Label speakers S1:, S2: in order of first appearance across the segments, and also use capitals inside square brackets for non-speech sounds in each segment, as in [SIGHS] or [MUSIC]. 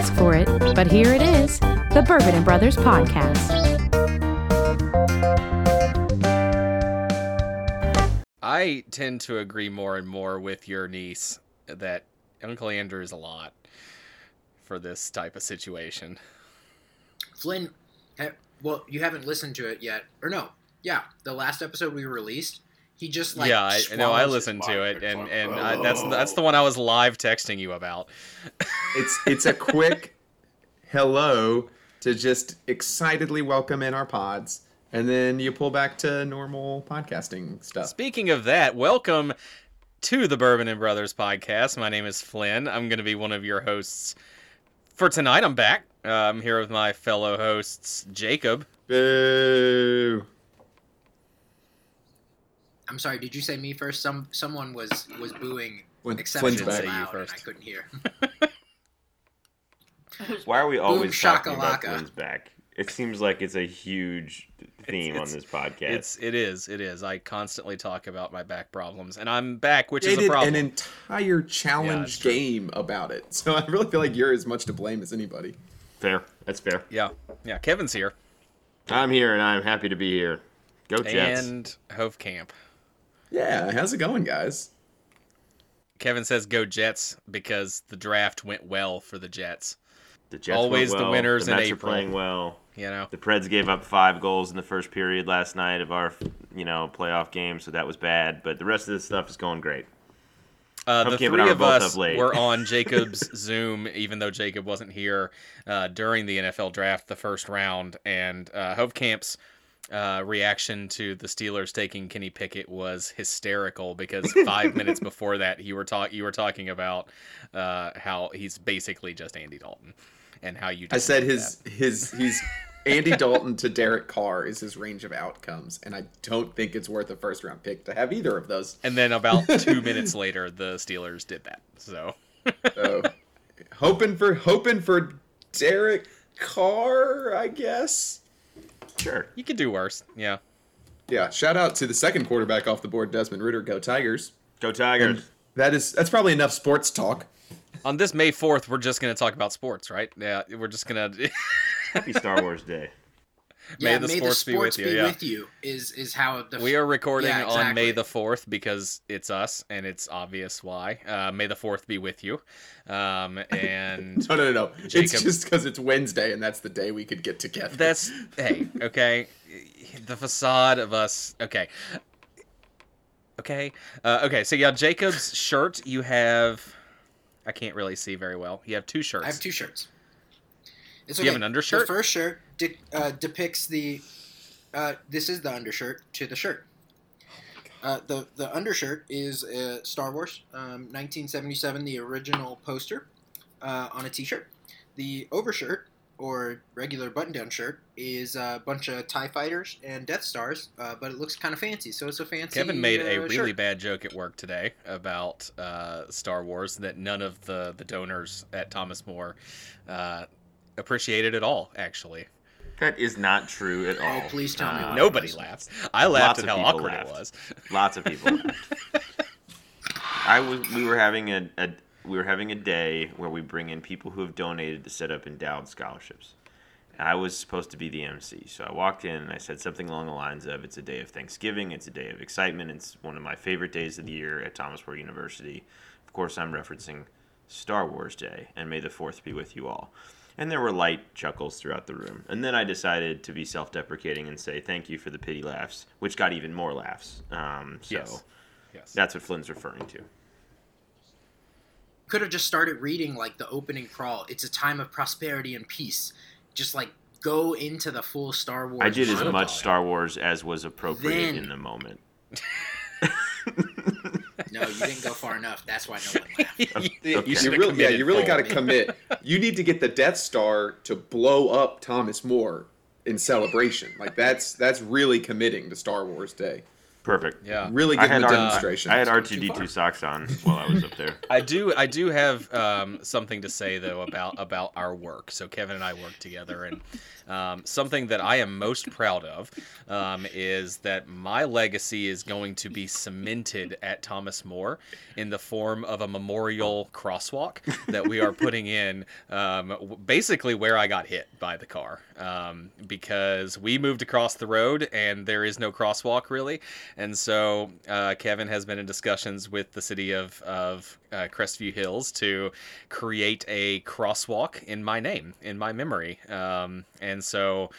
S1: You didn't ask for it, but here it is the Bourbon and Brothers Podcast.
S2: I tend to agree more and more with your niece that Uncle Andrew is a lot for this type of situation.
S3: Flynn, eh, well, you haven't listened to it yet, or no? Yeah, the last episode we released, he just like
S2: yeah, I know. I listened to it, and and I, that's that's the one I was live texting you about. [LAUGHS]
S4: It's it's a quick hello to just excitedly welcome in our pods, and then you pull back to normal podcasting stuff.
S2: Speaking of that, welcome to the Bourbon and Brothers podcast. My name is Flynn. I'm going to be one of your hosts for tonight. I'm back. Uh, I'm here with my fellow hosts, Jacob.
S4: Boo!
S3: I'm sorry. Did you say me first? Some someone was was booing
S4: When
S3: exceptionally
S4: Flynn's back.
S2: Say you
S3: loud, and I couldn't hear. [LAUGHS]
S5: Why are we always talking about
S3: shakalaka.
S5: Flynn's back? It seems like it's a huge theme
S2: It's-
S5: on this podcast.
S2: It's it is it is. I constantly talk about my back problems, and I'm back, which
S4: They
S2: is a
S4: did
S2: problem.
S4: an entire challenge
S2: true.
S4: game about it, so I really feel like you're as much to blame as anybody.
S5: fair. That's fair.
S2: yeah, yeah. Kevin's here,
S5: I'm here and I'm happy to be here. Go Jets.
S2: and Hove Camp.
S4: Yeah, how's it going, guys?
S2: Kevin says go Jets because the draft went well for the Jets.
S5: the Jets
S2: always
S5: went
S2: the
S5: well.
S2: winners
S5: The
S2: in
S5: Mets
S2: April.
S5: are playing well.
S2: You know,
S5: The Preds gave up five goals in the first period last night of our, you know, playoff game, so that was bad. But the rest of this stuff is going great.
S2: Uh, the
S5: Okay,
S2: three of us were on [LAUGHS] Jacob's Zoom, even though Jacob wasn't here uh, during the NFL draft, the first round. And uh, Hove Camp's uh, reaction to the Steelers taking Kenny Pickett was hysterical because [LAUGHS] five minutes before that, you were talk you were talking about uh, how he's basically just Andy Dalton, and how you.
S4: I said his his he's Andy [LAUGHS] Dalton to Derek Carr is his range of outcomes, and I don't think it's worth a first round pick to have either of those.
S2: and then about two [LAUGHS] minutes later, the Steelers did that. So
S4: So hoping for hoping for Derek Carr, I guess.
S5: Sure.
S2: you could do worse. Yeah.
S4: Yeah, shout out to the second quarterback off the board, Desmond Ridder. Go Tigers!
S5: Go Tigers.
S4: And that is that's probably enough sports talk.
S2: On this May 4th, we're just going to talk about sports, right? Yeah, we're just going [LAUGHS] to.
S5: Happy Star Wars Day.
S2: May
S3: yeah,
S2: the
S3: may
S2: sports
S3: the
S2: be with
S3: sports
S2: you,
S3: be
S2: yeah.
S3: with you is is how the
S2: we are recording
S3: Yeah,
S2: on May the 4th because it's us, and it's obvious why. Uh, May the 4th be with you. Um, [LAUGHS] and
S4: No, no, no, no. It's
S2: Jacob.
S4: just because it's Wednesday and that's the day we could get together.
S2: that's, hey, okay. The facade of us, okay. Okay. Uh, okay, so yeah, Jacob's shirt, you have. I can't really see very well. You have two shirts.
S3: I have two shirts. It's
S2: Do you have an undershirt?
S3: The first shirt de- uh, depicts the. Uh, this is the undershirt to the shirt. Uh, the the undershirt is uh, Star Wars, um, 1977, the original poster uh, on a T-shirt. The overshirt or regular button-down shirt is a bunch of Tie Fighters and Death Stars, uh, but it looks kind of fancy. So it's a fancy.
S2: Kevin made a
S3: uh,
S2: really
S3: shirt.
S2: bad joke at work today about uh, Star Wars that none of the, the donors at Thomas More uh, appreciated at all, actually.
S5: That is not true at all.
S3: Oh, please tell me
S5: Uh,
S3: why.
S2: Nobody
S3: was.
S2: laughs. I laughed
S5: Lots
S2: at how awkward
S5: laughed.
S2: it was.
S5: Lots of people. [LAUGHS] I was. We were having a, a. We were having a day where we bring in people who have donated to set up endowed scholarships. And I was supposed to be the MC, so I walked in and I said something along the lines of, "It's a day of Thanksgiving. It's a day of excitement. It's one of my favorite days of the year at Thomas More University." Of course, I'm referencing Star Wars Day, and May the Fourth be with you all. And there were light chuckles throughout the room. And then I decided to be self-deprecating and say thank you for the pity laughs, which got even more laughs. Um, so
S2: Yes. Yes.
S5: that's what Flynn's referring to.
S3: could have just started reading like the opening crawl. It's a time of prosperity and peace. Just like go into the full Star Wars.
S5: I did as much Star Wars as was appropriate
S3: Then-
S5: in the moment. [LAUGHS]
S3: No, you didn't go far enough. That's why no one laughed. [LAUGHS]
S2: you,
S5: Okay.
S4: You really, yeah, you really got to [LAUGHS] commit. You need to get the Death Star to blow up Thomas More in celebration. Like that's that's really committing to Star Wars Day.
S5: Perfect.
S2: Yeah.
S4: Really
S5: I had
S4: them a
S5: R-
S4: demonstration.
S5: I had R two D two socks on while I was up there. [LAUGHS]
S2: I do I do have um, something to say though about about our work. So Kevin and I work together, and um, something that I am most proud of um, is that my legacy is going to be cemented at Thomas More in the form of a memorial crosswalk that we are putting in, um, basically where I got hit by the car, um, because we moved across the road and there is no crosswalk really, and so uh, Kevin has been in discussions with the city of of uh, Crestview Hills to create a crosswalk in my name, in my memory, um, and so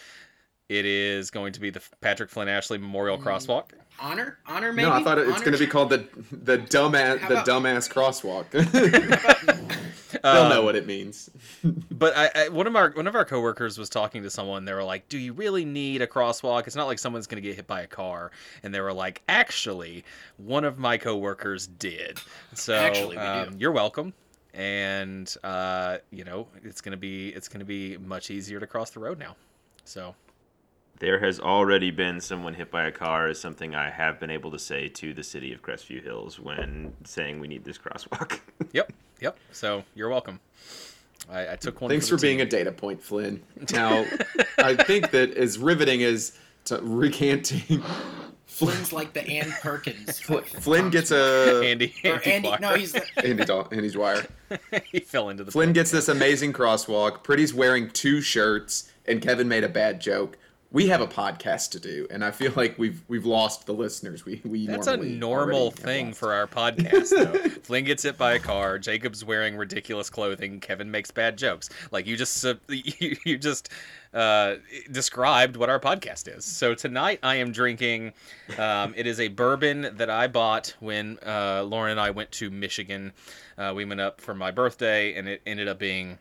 S2: it is going to be the Patrick Flynn Ashley Memorial
S3: Mm.
S2: Crosswalk.
S3: Honor, honor, maybe.
S4: no, I thought it, it's going to be called the the dumbass
S3: How
S4: the
S3: about-
S4: dumbass crosswalk. [LAUGHS] [LAUGHS] They'll know
S2: Um,
S4: what it means. [LAUGHS]
S2: But I, I, one of our one of our coworkers was talking to someone. They were like, "Do you really need a crosswalk? It's not like someone's going to get hit by a car." And they were like, "Actually, one of my coworkers did." So
S3: Actually, we do.
S2: um, you're welcome. And uh, you know, it's gonna be it's gonna be much easier to cross the road now. So
S5: There has already been someone hit by a car, is something I have been able to say to the city of Crestview Hills when saying we need this crosswalk. [LAUGHS]
S2: yep, yep. So you're welcome. I, I took one.
S4: Thanks
S2: for,
S4: for being a data point, Flynn. [LAUGHS] Now, I think that as riveting as to recanting, [LAUGHS]
S3: Flynn's like the Ann Perkins.
S4: Flynn gets a
S2: Andy.
S3: More. or
S2: Andy,
S3: Andy. No, he's the,
S4: Andy, Dal- Andy Dwyer.
S2: he fell into the.
S4: Flynn
S2: pit.
S4: gets this amazing crosswalk. Pretty's wearing two shirts, and Kevin made a bad joke. We have a podcast to do, and I feel like we've we've lost the listeners. We we
S2: That's a normal thing for our podcast, though. [LAUGHS] Flynn gets hit by a car. Jacob's wearing ridiculous clothing. Kevin makes bad jokes. Like you just uh, [LAUGHS] you, you just uh, described what our podcast is. So tonight I am drinking. Um, it is a bourbon that I bought when uh, Lauren and I went to Michigan. Uh, we went up for my birthday, and it ended up being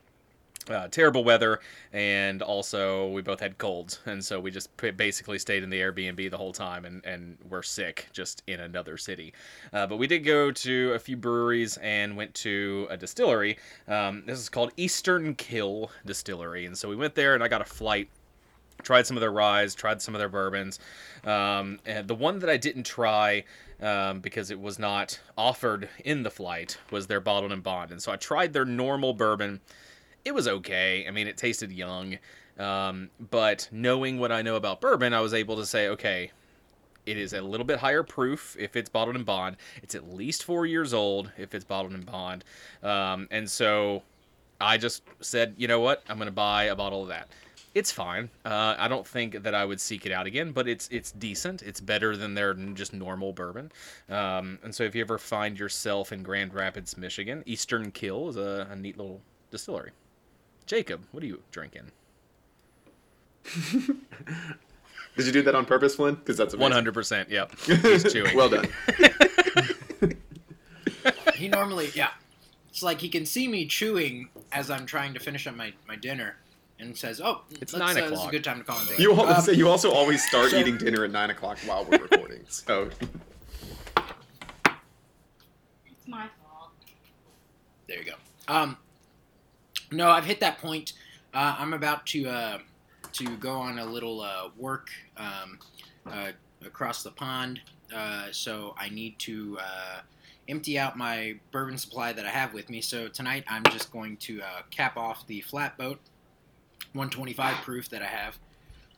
S2: uh, terrible weather, and also we both had colds, and so we just basically stayed in the Airbnb the whole time, and and we're sick just in another city. Uh, but we did go to a few breweries and went to a distillery. Um, this is called Eastern Kille Distillery, and so we went there, and I got a flight tried some of their ryes, tried some of their bourbons. Um, and the one that I didn't try um, because it was not offered in the flight was their bottled and bond. And so I tried their normal bourbon. It was okay. I mean, it tasted young. Um, but knowing what I know about bourbon, I was able to say, okay, it is a little bit higher proof if it's bottled in bond. It's at least four years old if it's bottled in bond. Um, and so I just said, you know what? I'm going to buy a bottle of that. It's fine. Uh, I don't think that I would seek it out again, but it's it's decent. It's better than their just normal bourbon. Um, and so if you ever find yourself in Grand Rapids, Michigan, Eastern Kille is a, a neat little distillery. Jacob, what are you drinking? [LAUGHS]
S4: Did you do that on purpose, Flynn? Because that's
S2: One
S4: amazing.
S2: hundred percent. Yep. [LAUGHS] He's chewing.
S4: well done. [LAUGHS]
S3: he normally, yeah. It's like he can see me chewing as I'm trying to finish up my, my dinner, and says, "Oh,
S2: It's
S3: let's,
S2: nine
S3: uh, This is a good time to call him."
S4: You al-
S3: Um,
S4: so you also always start
S3: so-
S4: eating dinner at nine o'clock while we're recording. So
S6: It's my fault.
S3: There you go. Um, no, I've hit that point. Uh, I'm about to uh, to go on a little uh, work um, uh, across the pond, uh, so I need to uh, empty out my bourbon supply that I have with me. So tonight I'm just going to cap off the flatboat 125 proof that I have.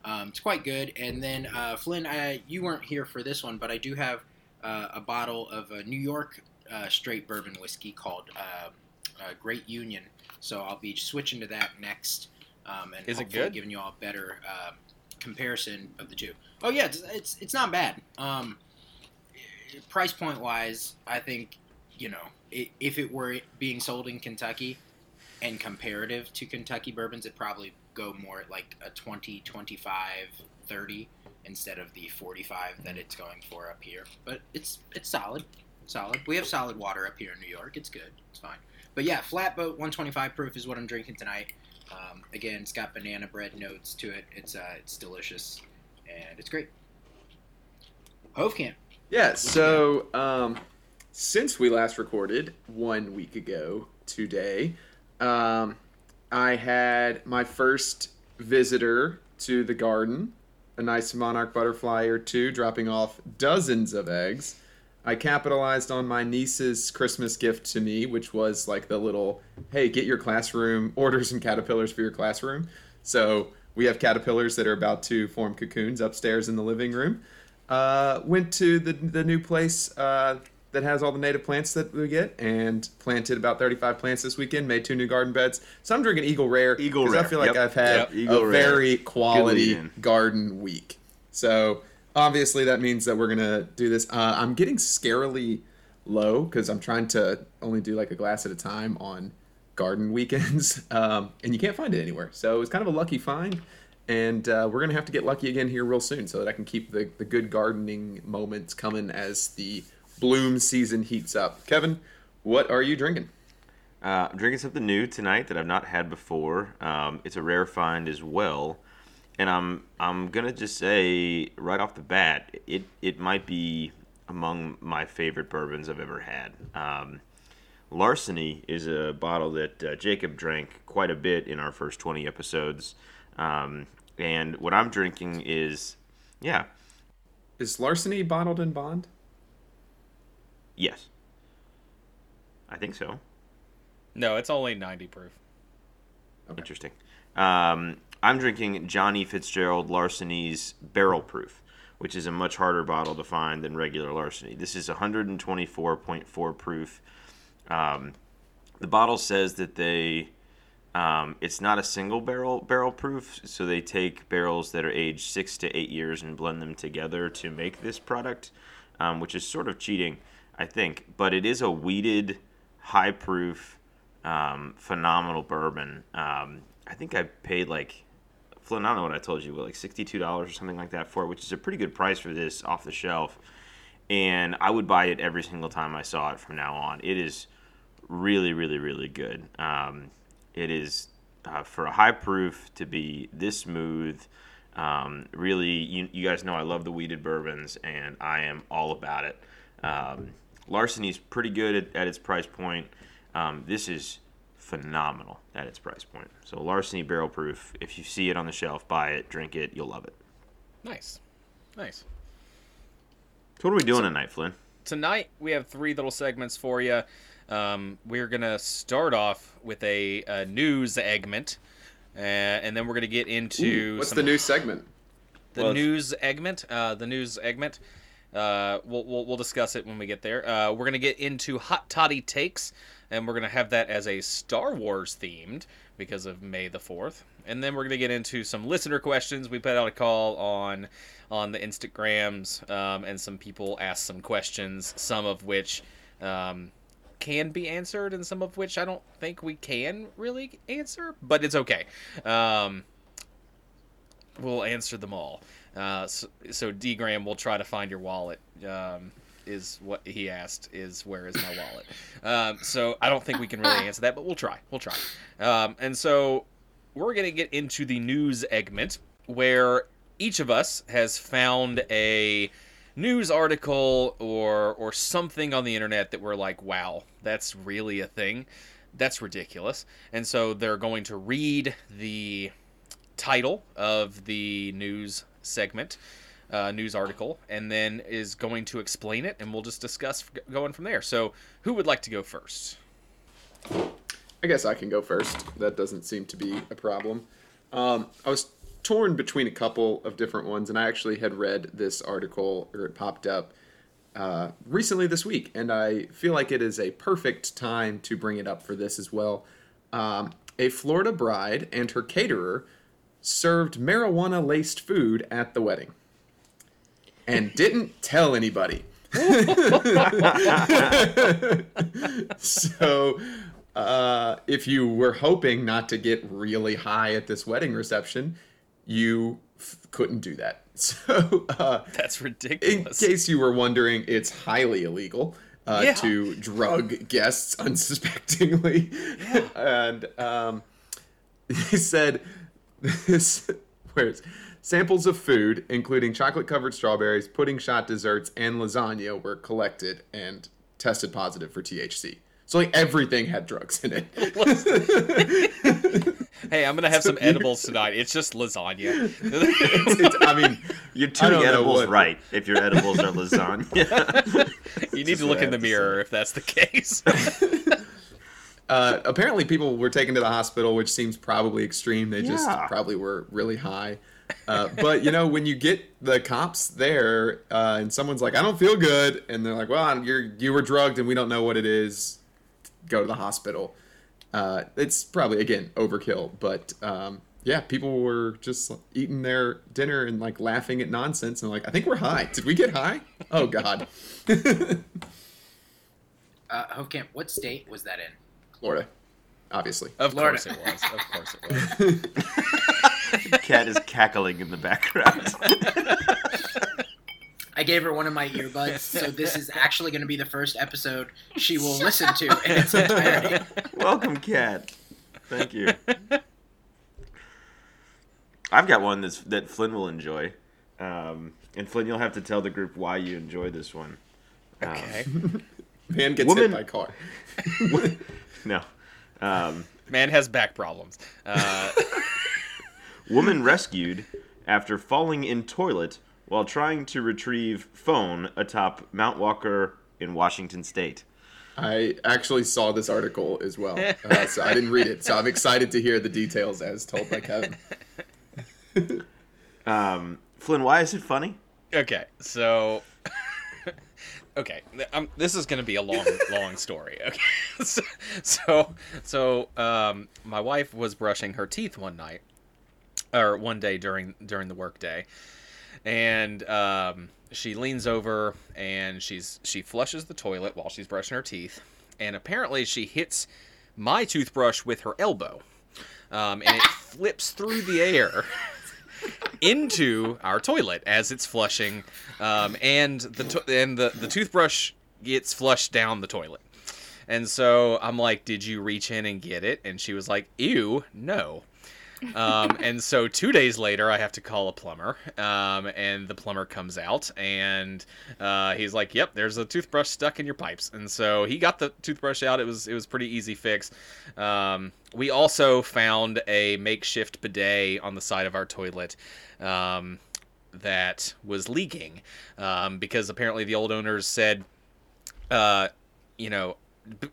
S3: Um, it's quite good. And then Flynn, I, you weren't here for this one, but I do have a bottle of New York straight bourbon whiskey called Great Union. So I'll be switching to that next. Um, and
S2: Is it
S3: hopefully
S2: good?
S3: Giving you all a better uh, comparison of the two. Oh yeah, it's it's, it's not bad. Um, price point wise, I think you know i if it were being sold in Kentucky and comparative to Kentucky bourbons, it'd probably go more at like a 20, 25, 30 instead of the 45 that it's going for up here. But it's it's solid, solid. We have solid water up here in New York. It's good. It's fine. But yeah, flatboat 125 proof is what I'm drinking tonight. Um, again, it's got banana bread notes to it. It's uh, it's delicious and it's great. Hovkamp.
S4: yeah. So um, since we last recorded one week ago today, um, I had my first visitor to the garden a nice monarch butterfly or two, dropping off dozens of eggs. I capitalized on my niece's Christmas gift to me, which was like the little, hey, get your classroom, [LAUGHS] order some caterpillars for your classroom. So we have caterpillars that are about to form cocoons upstairs in the living room. Uh, went to the, the new place uh, that has all the native plants that we get and planted about 35 plants this weekend, made two new garden beds. So I'm drinking Eagle Rare.
S5: Eagle Rare,
S4: I feel like
S5: yep.
S4: I've had
S5: Yep, Eagle
S4: a
S5: Rare.
S4: very quality garden week. So obviously that means that we're gonna do this. Uh, I'm getting scarily low because I'm trying to only do like a glass at a time on garden weekends, [LAUGHS] um, and you can't find it anywhere. So it's kind of a lucky find, and uh, we're gonna have to get lucky again here real soon so that I can keep the the good gardening moments coming as the bloom season heats up. Kevin, what are you drinking?
S5: Uh, I'm drinking something new tonight that I've not had before. Um, it's a rare find as well, and I'm I'm gonna just say right off the bat, it it might be among my favorite bourbons I've ever had. Um, Larceny is a bottle that uh, Jacob drank quite a bit in our first 20 episodes, um, and what I'm drinking is, yeah,
S4: Is larceny bottled in bond?
S5: yes, I think so.
S2: No, it's only 90 proof.
S5: Interesting. Um, I'm drinking Johnny Fitzgerald Larceny's Barrel Proof, which is a much harder bottle to find than regular Larceny. This is 124.4 proof. Um, the bottle says that they, um, it's not a single barrel barrel proof, so they take barrels that are aged six to eight years and blend them together to make this product, um, which is sort of cheating, I think. But it is a wheated, high proof, um, phenomenal bourbon. Um, I think I paid like, I don't what I told you, like $62 or something like that for it, which is a pretty good price for this off the shelf. And I would buy it every single time I saw it from now on. It is really, really, really good. Um, it is uh, for a high proof to be this smooth. Um, really, you, you guys know I love the wheated bourbons, and I am all about it. Um, is pretty good at, at its price point. Um, this is phenomenal at its price point. So Larceny Barrel Proof. If you see it on the shelf, buy it, drink it, you'll love it.
S2: Nice. Nice.
S5: So what are we doing tonight, Flynn?
S2: Tonight, we have three little segments for you. Um, we're going to start off with a, a news segment, uh, and then we're going to get into
S4: What's
S2: some-
S4: the new segment?
S2: the
S5: Well,
S2: news segment. Uh, the news segment. Uh, we'll, we'll, we'll discuss it when we get there. Uh, we're going to get into hot toddy takes, and we're going to have that as a Star Wars themed because of May the 4th. And then we're going to get into some listener questions. We put out a call on on the Instagrams, um, and some people asked some questions, some of which um, can be answered, and some of which I don't think we can really answer, but it's okay. Um, we'll answer them all. Uh, so, so D Graham will try to find your wallet. Um, is what he asked. Is where is my wallet? [LAUGHS] Um, so I don't think we can really answer that, but we'll try. We'll try. Um, and so we're gonna get into the news segment where each of us has found a news article or or something on the internet that we're like, wow, that's really a thing. That's ridiculous. And so they're going to read the title of the news segment, uh, news article, and then is going to explain it, and we'll just discuss going from there. So, who would like to go first?
S4: I guess I can go first. That doesn't seem to be a problem. Um, I was torn between a couple of different ones, and I actually had read this article, or it popped up uh, recently this week, and I feel like it is a perfect time to bring it up for this as well. Um, a Florida bride and her caterer served marijuana laced food at the wedding and didn't tell anybody. [LAUGHS] so, uh, if you were hoping not to get really high at this wedding reception, you f- couldn't do that. [LAUGHS] So, uh,
S2: That's ridiculous.
S4: in case you were wondering, it's highly illegal uh,
S2: Yeah.
S4: to drug guests [LAUGHS] unsuspectingly. Yeah. and um, he said this where's samples of food, including chocolate covered strawberries, pudding shot desserts, and lasagna, were collected and tested positive for THC. So like everything had drugs in it. [LAUGHS]
S2: Hey, I'm gonna have some edibles tonight. It's just lasagna.
S4: It's, it's, I mean,
S5: You're
S4: I
S5: doing
S4: don't know
S5: edibles
S4: what-
S5: right if your edibles are lasagna. [LAUGHS]
S2: you need to look in the mirror
S4: say.
S2: if that's the case. [LAUGHS]
S4: Uh, apparently, people were taken to the hospital, which seems probably extreme. They just probably were really high. Uh, but you know, when you get the cops there, uh, and someone's like, "I don't feel good," and they're like, "Well, you're you were drugged, and we don't know what it is. Go to the hospital." Uh, it's probably again overkill, but um, yeah, people were just eating their dinner and like laughing at nonsense and like, "I think we're high. Did we get high? Oh God." [LAUGHS]
S3: Uh, Hofkamp, what state was that in?
S4: Florida, obviously.
S2: of
S3: Florida.
S2: course it was. Of course it was. [LAUGHS]
S5: Cat is cackling in the background.
S3: I gave her one of my earbuds, so this is actually going to be the first episode she will [LAUGHS] listen to in its entirety.
S5: Welcome, Cat. Thank you. [LAUGHS] I've got one that's, that Flynn will enjoy. Um, and Flynn, you'll have to tell the group why you enjoy this one. Um,
S2: Okay.
S4: Man gets
S5: Woman-
S4: hit by car. [LAUGHS]
S5: no. Um,
S2: Man has back problems. Uh, [LAUGHS]
S5: woman rescued after falling in toilet while trying to retrieve phone atop Mount Walker in Washington State.
S4: I actually saw this article as well, [LAUGHS] uh, so I didn't read it. So I'm excited to hear the details as told by Kevin.
S5: Um, Flynn, why is it funny?
S2: okay, so okay, um, this is going to be a long, [LAUGHS] long story. Okay, [LAUGHS] so so, so um, my wife was brushing her teeth one night, or one day during during the workday, and um, she leans over and she's she flushes the toilet while she's brushing her teeth, and apparently she hits my toothbrush with her elbow, um, and it [LAUGHS] flips through the air into our toilet as it's flushing, um, and the to- and the, the toothbrush gets flushed down the toilet. And so I'm like, "Did you reach in and get it?" And she was like, "Ew, no." Um, and so two days later, I have to call a plumber, um, and the plumber comes out, and uh, he's like, "Yep, there's a toothbrush stuck in your pipes." And so he got the toothbrush out. It was it was pretty easy fix. Um, we also found a makeshift bidet on the side of our toilet. Um, that was leaking um, because apparently the old owners said, uh, you know,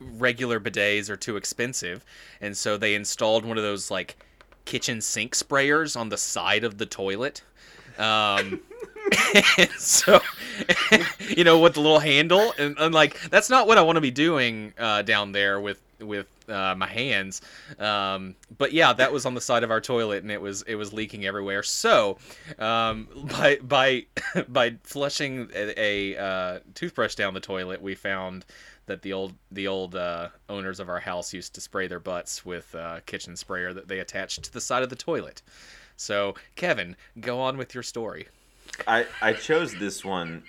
S2: regular bidets are too expensive, and so they installed one of those like kitchen sink sprayers on the side of the toilet. Um, and [LAUGHS] [LAUGHS] so, you know, with the little handle, and, and like that's not what I want to be doing uh, down there with with uh, my hands. Um, but yeah, that was on the side of our toilet, and it was it was leaking everywhere. So, um, by by [LAUGHS] by flushing a, a uh, toothbrush down the toilet, we found that the old the old uh, owners of our house used to spray their butts with uh, kitchen sprayer that they attached to the side of the toilet. So, Kevin, go on with your story.
S5: I, I chose this one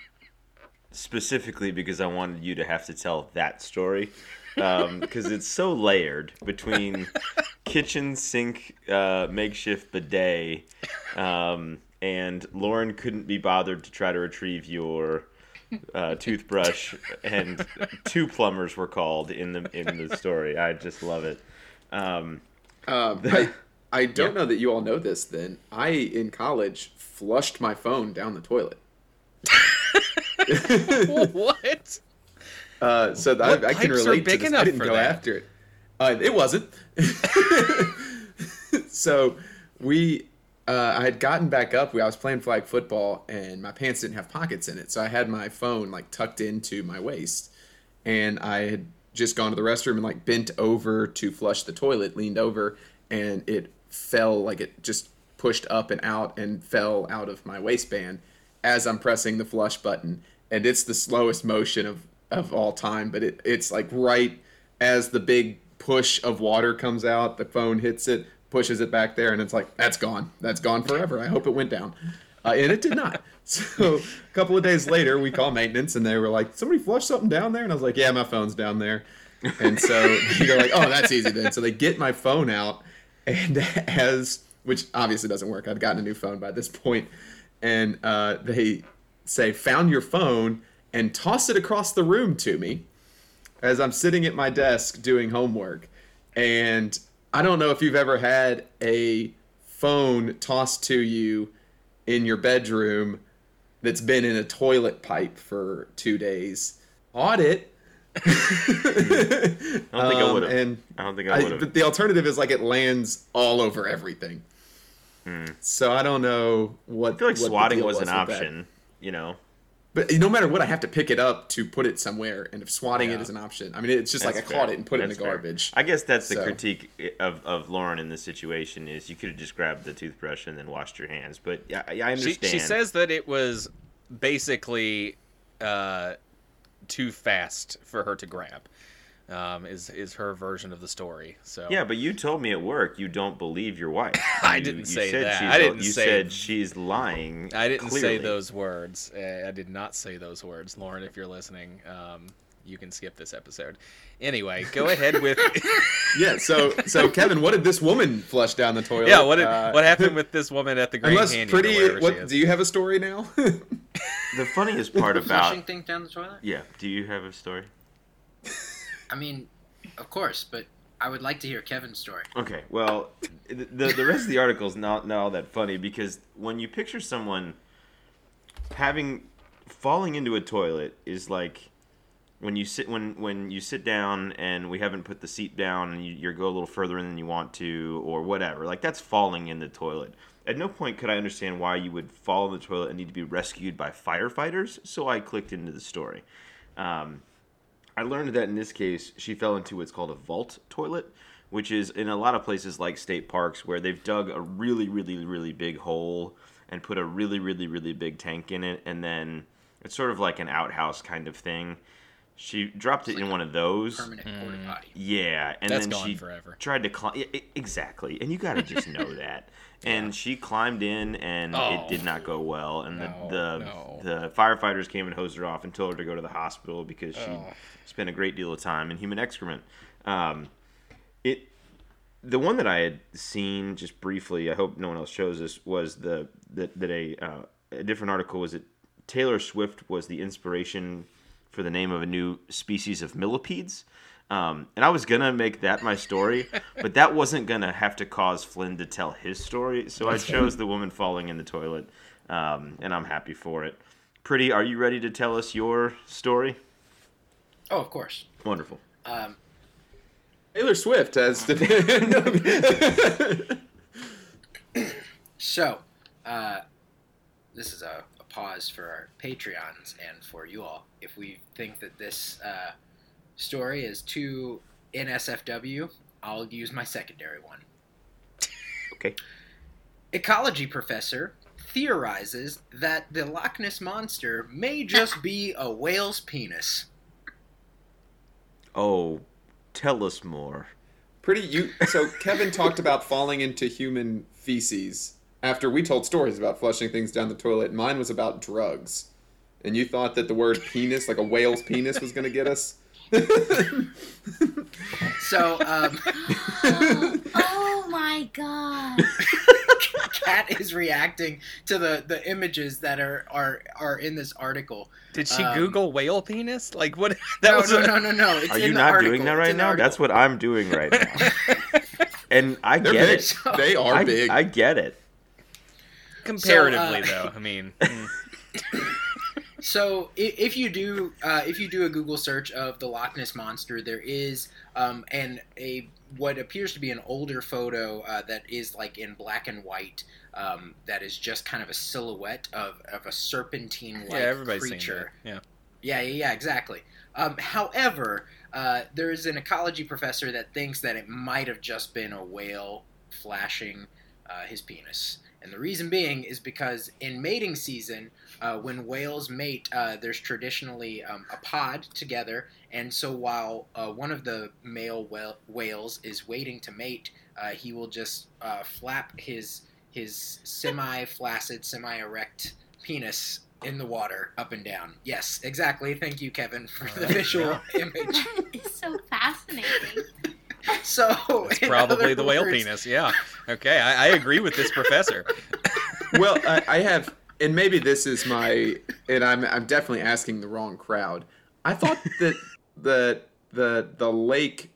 S5: specifically because I wanted you to have to tell that story because it's so layered between [LAUGHS] kitchen sink uh, makeshift bidet um, and Lauren couldn't be bothered to try to retrieve your uh, toothbrush and two plumbers were called in the in the story. I just love it. Um,
S4: Um, [LAUGHS] I, I don't know that you all know this. Then I, in college, flushed my phone down the toilet. [LAUGHS]
S2: what?
S4: Uh, so that,
S2: What
S4: I, I can
S2: pipes are
S4: relate
S2: big
S4: to this.
S2: enough
S4: I didn't go
S2: that?
S4: after it. Uh, it wasn't. [LAUGHS] so we, uh, I had gotten back up. I was playing flag football, and my pants didn't have pockets in it. So I had my phone like tucked into my waist, and I had just gone to the restroom and like bent over to flush the toilet, leaned over, and it fell like it just pushed up and out and fell out of my waistband as I'm pressing the flush button. And it's the slowest motion of, of all time, but it, it's like right as the big push of water comes out, the phone hits it, pushes it back there, and it's like, that's gone. That's gone forever. I hope it went down. Uh, and it did not. [LAUGHS] So a couple of days later, we call maintenance, and they were like, somebody flushed something down there? And I was like, yeah, my phone's down there. And so [LAUGHS] they're like, oh, that's easy then. So they get my phone out, and [LAUGHS] as which obviously doesn't work. I'd gotten a new phone by this point, and uh, they say, "Found your phone," and toss it across the room to me as I'm sitting at my desk doing homework, and I don't know if you've ever had a phone tossed to you in your bedroom that's been in a toilet pipe for two days. Audit. [LAUGHS]
S5: I don't think I would have.
S4: Um, And
S5: I don't think I
S4: I,
S5: would have.
S4: the alternative is like it lands all over everything. So I don't know what.
S5: Hmm. I feel like swatting
S4: deal
S5: was an
S4: with that.
S5: option. You know,
S4: But no matter what, I have to pick it up to put it somewhere, and if swatting it
S2: Yeah.
S4: is an option, I mean, it's just like I
S5: That's
S4: caught it and put it in
S5: That's
S4: the
S5: fair.
S4: garbage.
S5: I guess that's the
S4: So.
S5: critique of, of Lauren in this situation is you could have just grabbed the toothbrush and then washed your hands. But yeah, I I
S2: She,
S5: understand.
S2: she says that it was basically uh, too fast for her to grab. Um, is is her version of the story? So
S5: Yeah, but you told me at work you don't believe your wife. [LAUGHS]
S2: I
S5: You-
S2: didn't
S5: you
S2: say
S5: said
S2: that.
S5: she's
S2: I
S5: a-
S2: didn't
S5: you
S2: say-
S5: said she's lying.
S2: I didn't say those words. Uh, I did not say those words, Lauren. If you're listening, um, you can skip this episode. Anyway, go [LAUGHS] ahead with [LAUGHS]
S4: Yeah. So, so Kevin, what did this woman flush down the toilet?
S2: yeah. What did,
S4: Uh,
S2: what happened with this woman at the Grand
S4: Unless
S2: Canyon?
S4: pretty,
S2: wherever she
S4: what
S2: is?
S4: do you have a story now?
S5: The funniest part about
S3: Flushing things down the toilet?
S5: yeah. Do you have a story?
S3: I mean, of course, but I would like to hear Kevin's story.
S5: Okay, well, the the rest of the article is not not all that funny because when you picture someone having falling into a toilet is like when you sit when when you sit down and we haven't put the seat down and you, you go a little further in than you want to or whatever like that's falling in the toilet at no point could i understand why you would fall in the toilet and need to be rescued by firefighters so i clicked into the story um, I learned that in this case, she fell into what's called a vault toilet, which is in a lot of places like state parks where they've dug a really, really, really big hole and put a really, really, really big tank in it, and then it's sort of like an outhouse kind of thing. She dropped it in one of those.
S3: Permanent porta mm. potty.
S5: Yeah, and
S2: That's
S5: then
S2: gone
S5: she
S2: forever.
S5: tried to climb. Yeah, exactly, and you got to just know that. And she climbed in, and
S2: Oh.
S5: it did not go well. And
S2: No,
S5: the the,
S2: no.
S5: the firefighters came and hosed her off and told her to go to the hospital because she
S2: Oh.
S5: spent a great deal of time in human excrement. Um, it the one that I had seen just briefly. I hope no one else chose this. Was the that that a uh, a different article was that Taylor Swift was the inspiration for the name of a new species of millipedes. Um, and I was gonna make that my story, [LAUGHS] but that wasn't gonna have to cause Flynn to tell his story. So I chose the woman falling in the toilet, um, and I'm happy for it. Pretty, are you ready to tell us your story?
S3: Oh, of course.
S5: Wonderful.
S3: Um,
S4: Taylor Swift has.
S3: The- [LAUGHS] [LAUGHS] so, uh, this is a, a pause for our Patreons and for you all. If we think that this uh, story is too NSFW, I'll use my secondary one.
S5: Okay.
S3: Ecology professor theorizes that the Loch Ness monster may just be a whale's penis.
S5: Oh, tell us more.
S4: Pretty you so Kevin talked about falling into human feces after we told stories about flushing things down the toilet. Mine was about drugs. And you thought that the word penis, like a whale's penis, was gonna get us?
S3: So, um,
S6: Oh, [LAUGHS] oh my god. [LAUGHS]
S3: Kat is reacting to the, the images that are, are are in this article.
S2: Did she
S3: Um,
S2: Google whale penis? Like what? [LAUGHS] That
S3: no,
S2: was
S3: no, no, no, no. It's
S5: Are you not
S3: article.
S5: doing that right now? That's what I'm doing right now. and I
S4: They're
S5: get
S4: big.
S5: it.
S4: They are
S5: I,
S4: big.
S5: I get it.
S2: Comparatively,
S3: So,
S2: though, I mean, [LAUGHS] mm.
S3: So if you do uh, if you do a Google search of the Loch Ness monster, there is um, an a what appears to be an older photo uh, that is like in black and white. Um, that is just kind of a silhouette of, of a serpentine like
S2: everybody's
S3: creature. Yeah, yeah, yeah, exactly. Um, however, uh, there is an ecology professor that thinks that it might have just been a whale flashing uh, his penis. And the reason being is because in mating season, uh, when whales mate, uh, there's traditionally um, a pod together. And so while uh, one of the male whale- whales is waiting to mate, uh, he will just uh, flap his his semi-flaccid, semi-erect penis in the water up and down. Yes, exactly. Thank you, Kevin, for the
S2: Alright,
S3: visual [LAUGHS] image.
S6: It's so fascinating. [LAUGHS]
S3: So
S2: It's probably
S3: other
S2: the whale
S3: words-
S2: penis. Yeah. Okay, I, I agree with this professor. [LAUGHS]
S4: well, I, I have, and maybe this is my, and I'm I'm definitely asking the wrong crowd. I thought [LAUGHS] that the the the lake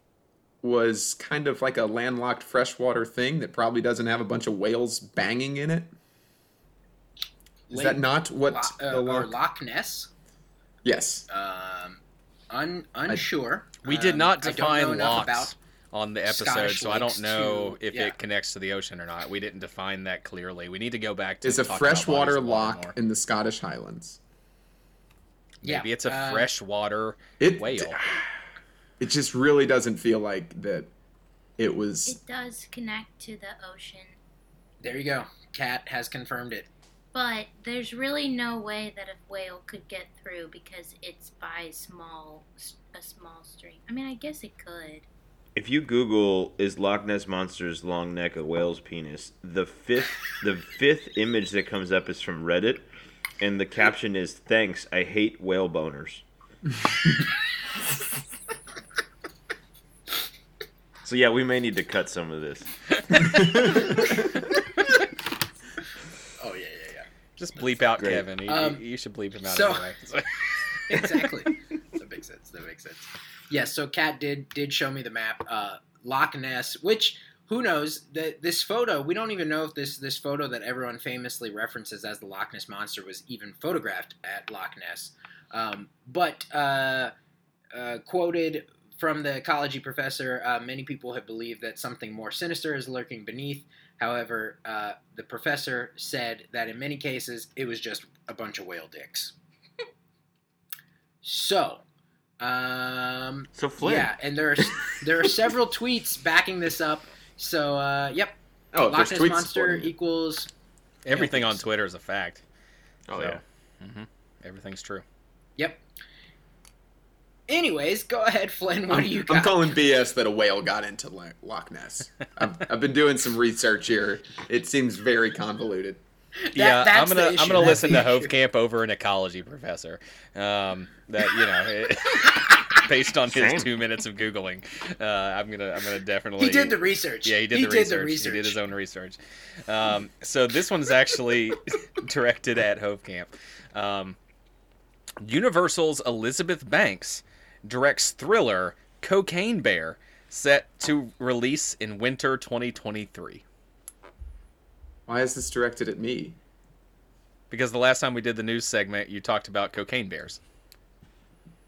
S4: was kind of like a landlocked freshwater thing that probably doesn't have a bunch of whales banging in it. Is that not what
S3: Lo- uh,
S4: the
S3: or
S4: loch?
S3: Loch Ness?
S4: Yes.
S3: Um, un, unsure.
S2: We did
S3: Um,
S2: not
S3: I don't
S2: define
S3: know enough
S2: locks on the episode,
S3: Scottish
S2: so I don't know
S3: to-
S2: if
S3: yeah.
S2: it connects to the ocean or not. We didn't define that clearly. We need to go back to
S4: It's a freshwater
S2: bodies of water
S4: loch
S2: more.
S4: in the Scottish Highlands.
S3: Yeah,
S2: Maybe it's a
S3: uh,
S2: freshwater
S4: It
S2: whale. [SIGHS]
S4: It just really doesn't feel like that. It was.
S6: It does connect to the ocean,
S3: There you go. Cat has confirmed it.
S6: but there's really no way that a whale could get through because it's by small a small stream. I mean, I guess it could.
S5: If you Google is Loch Ness monster's long neck a whale's penis, the fifth the fifth image that comes up is from Reddit, and the caption is "Thanks, I hate whale boners." so yeah, we may need to cut some of this.
S3: Oh yeah, yeah, yeah.
S2: Just bleep out
S5: Great.
S2: Kevin. You,
S3: Um,
S2: you should bleep him out
S3: so-
S2: anyway. [LAUGHS]
S3: exactly. that makes sense. That makes sense. Yes. so Kat did did show me the map. Uh, Loch Ness, which who knows that this photo? We don't even know if this this photo that everyone famously references as the Loch Ness monster was even photographed at Loch Ness. Um, but uh, uh, quoted from the ecology professor, uh, many people have believed that something more sinister is lurking beneath. However, uh, the professor said that in many cases it was just a bunch of whale dicks. [LAUGHS] So, um,
S5: So Flynn,
S3: yeah, and there are there are several [LAUGHS] tweets backing this up. So, uh, yep,
S4: Oh,
S3: Loch Ness monster equals
S2: Everything
S3: Yeah,
S2: on. Twitter is a fact.
S5: oh
S2: So,
S5: yeah,
S2: hmm Everything's true.
S3: yep. Anyways, go ahead, Flynn. What
S4: I'm,
S3: do you
S4: I'm calling [LAUGHS] BS that a whale got into Loch Ness. I've, I've been doing some research here. It seems very convoluted.
S2: Yeah, I'm
S3: that's the
S2: gonna I'm gonna
S3: That's
S2: listen to
S3: issue.
S2: Hove over an ecology professor. Um, that you know, it- [LAUGHS] based on his two minutes of googling, uh, I'm gonna I'm gonna definitely.
S3: He did the research.
S2: Yeah, he did,
S3: he
S2: the,
S3: did
S2: research.
S3: the research.
S2: He did his own research. Um, so this one's actually [LAUGHS] directed at Hovecamp. Um, Universal's Elizabeth Banks directs thriller Cocaine Bear, set to release in winter 2023.
S4: Why is this directed at me?
S2: Because the last time we did the news segment, you talked about cocaine bears.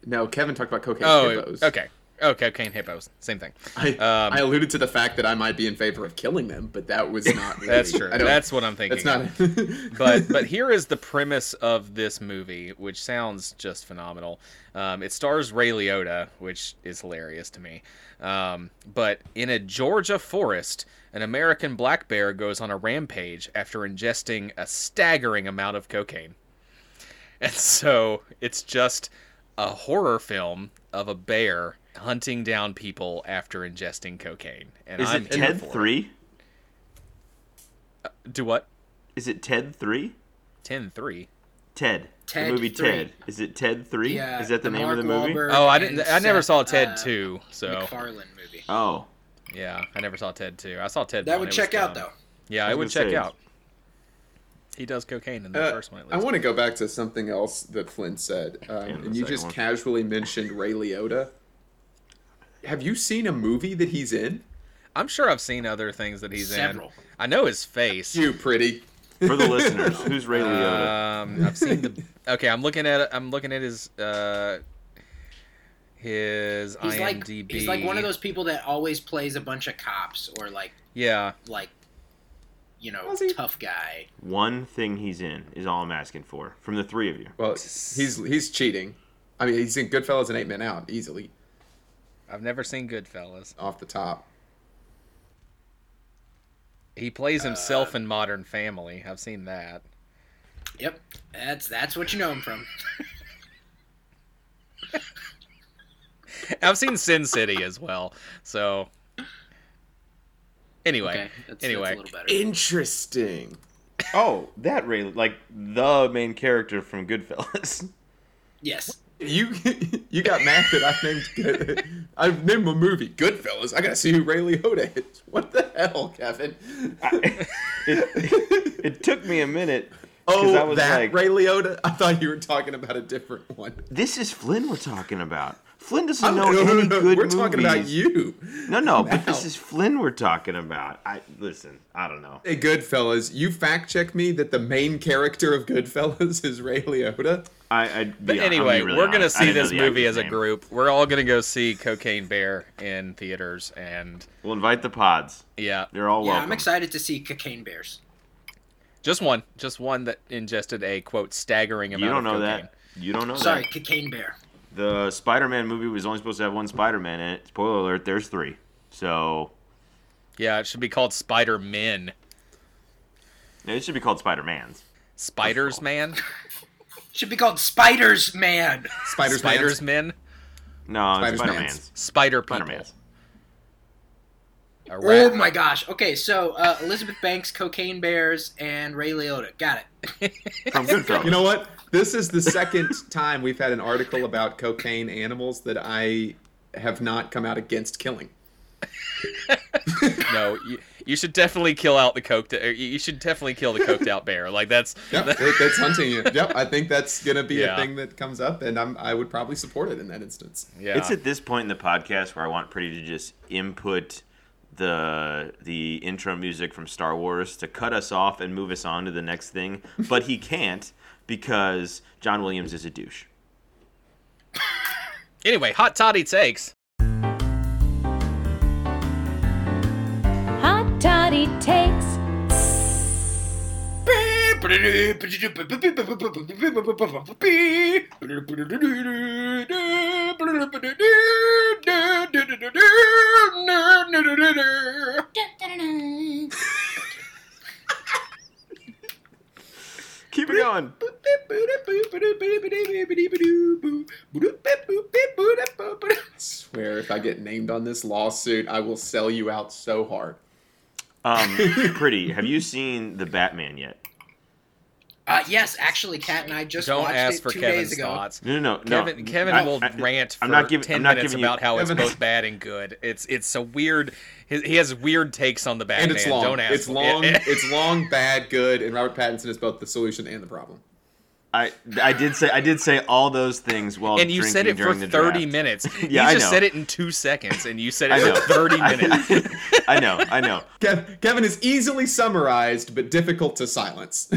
S4: No, Kevin talked about cocaine
S2: Oh,
S4: hippos.
S2: okay. Oh, cocaine hippos. Same thing.
S4: I,
S2: Um,
S4: I alluded to the fact that I might be in favor of killing them, but that was [LAUGHS] not. Really,
S2: That's true. That's what I'm thinking.
S4: That's not. [LAUGHS]
S2: but but here is the premise of this movie, which sounds just phenomenal. Um, it stars Ray Liotta, which is hilarious to me. Um, but in a Georgia forest, an American black bear goes on a rampage after ingesting a staggering amount of cocaine. And so it's just a horror film of a bear hunting down people after ingesting cocaine. And
S5: is
S2: I'm
S5: it
S2: here
S5: Ted
S2: for it.
S5: three?
S2: Do what?
S5: Is it Ted three?
S2: Ten three.
S5: Ted.
S3: Ted
S5: the movie
S3: 3.
S5: Ted. Is it Ted three?
S3: Yeah,
S5: is that the, name
S3: Mark
S5: of the movie?
S3: Wahlberg
S2: Oh, I didn't. I never
S3: Seth,
S2: saw Ted
S3: uh,
S2: two, so
S3: MacFarlane movie.
S5: Oh,
S2: yeah, I never saw Ted two. I saw Ted.
S3: That
S2: one.
S3: would check out though.
S2: Yeah,
S5: I
S2: it would check
S5: say.
S2: out. He does cocaine in the
S4: Uh,
S2: first one. At
S4: I want to go back to something else that Flint said, um, and you just
S5: one.
S4: casually mentioned Ray Liotta. Have you seen a movie that he's in?
S2: I'm sure I've seen other things that he's
S3: Several.
S2: in. I know his face.
S4: You pretty.
S5: for the [LAUGHS] listeners, who's Ray Liotta?
S2: Um, I've seen the. Okay, I'm looking at. I'm looking at his. Uh, his
S3: He's like he's like one of those people that always plays a bunch of cops or like
S2: Yeah,
S3: like you know
S4: Was he?
S3: tough guy.
S5: One thing he's in is all I'm asking for from the three of you.
S4: Well, he's he's cheating. I mean, he's in Goodfellas and Eight Men Out easily
S2: I've never seen Goodfellas.
S4: off the top.
S2: He plays
S3: Uh,
S2: himself in Modern Family. I've seen that.
S3: Yep, that's that's what you know him from.
S2: I've seen Sin City as well. So anyway,
S3: Okay, that's,
S2: anyway,
S3: that's a little better.
S4: Interesting.
S5: Oh, that really like the main character from Goodfellas. [LAUGHS]
S3: yes,
S4: You [LAUGHS] you got mad that I named [LAUGHS] I named a movie Goodfellas. I gotta see who Ray Liotta is. What the hell, Kevin?
S5: I- [LAUGHS] it, it took me a minute. 'Cause
S4: oh,
S5: I was
S4: that
S5: like,
S4: Ray Liotta. I thought you were talking about a different one.
S5: This is Flynn we're talking about. Flynn doesn't
S4: I'm-
S5: know
S4: no, [LAUGHS] no,
S5: any
S4: no,
S5: good
S4: We're
S5: movies.
S4: talking about you.
S5: No, no, but this is Flynn we're talking about. I listen. I don't know.
S4: Hey, Goodfellas, you fact check me that the main character of Goodfellas [LAUGHS] is Ray Liotta.
S5: I. I'd
S2: But
S5: be,
S2: anyway,
S5: really
S2: we're gonna see this movie as a
S5: name.
S2: group. We're all gonna go see Cocaine Bear in theaters, and
S5: We'll invite the pods.
S2: yeah,
S5: They're all
S3: Yeah,
S5: welcome.
S3: I'm excited to see Cocaine Bears.
S2: Just one, just one that ingested a quote staggering amount of things.
S5: You don't
S2: of
S5: know
S2: cocaine.
S5: that. You don't know
S3: Sorry,
S5: that.
S3: Cocaine Bear.
S5: The Spider-Man movie was only supposed to have one Spider-Man in it. Spoiler alert: there's three. So
S2: Yeah, it should be called Spider Men.
S5: it should be called Spider-Man's.
S2: Spiders Man, [LAUGHS]
S3: Should be called Spiders Man.
S4: Spiders,
S2: Spiders Men,
S5: No,
S4: Spider-Man's.
S5: Spider-Man's.
S2: Spider People.
S5: Spider-Man's.
S2: A
S3: Oh my gosh. Okay, so uh, Elizabeth Banks, Cocaine Bears, and Ray Liotta. Got it. [LAUGHS]
S5: I'm good from Goodfellas.
S4: You know what? This is the second [LAUGHS] time we've had an article about cocaine animals that I have not come out against killing.
S2: no, you, you should definitely kill out the coked. Or you you should definitely kill the coked out bear. Like that's [LAUGHS]
S4: Yep, that- that's hunting you. Yep, I think that's gonna be
S2: Yeah.
S4: a thing that comes up, and I'm I would probably support it in that instance.
S2: yeah.
S5: It's at this point in the podcast where I want Pretty to just input the the intro music from Star Wars to cut us off and move us on to the next thing, but he can't because John Williams is a douche.
S2: anyway, hot toddy takes.
S1: Hot Toddy Takes.
S5: Keep it going.
S4: I swear if I get named on this lawsuit, I will sell you out so hard.
S5: Um, Pretty, have you seen the Batman yet?
S3: Uh, yes, actually, Kat and I just
S2: Don't
S3: watched
S2: ask
S3: it
S2: for
S3: two
S2: Kevin's
S3: days ago.
S2: thoughts.
S5: No, no, no.
S2: Kevin,
S5: no.
S2: Kevin
S5: I-
S2: will
S5: I-
S2: rant for
S5: I'm not giving-
S2: 10
S5: I'm not
S2: minutes
S5: giving you-
S2: about how it's both bad and good. It's it's so weird. He, he has weird takes on the Batman.
S4: And it's long.
S2: Don't ask.
S4: It's
S2: for-
S4: long. [LAUGHS] it's long, bad, good, and Robert Pattinson is both the solution and the problem.
S5: I I did say I did say all those things while
S2: and you
S5: drinking
S2: said it for
S5: during the
S2: 30
S5: draft.
S2: minutes. [LAUGHS]
S5: Yeah,
S2: you
S5: I
S2: just
S5: know.
S2: said it in two seconds, and you said it
S5: know.
S2: for 30 [LAUGHS] minutes.
S5: I, I know, I know.
S4: Kevin is easily summarized, but difficult to silence.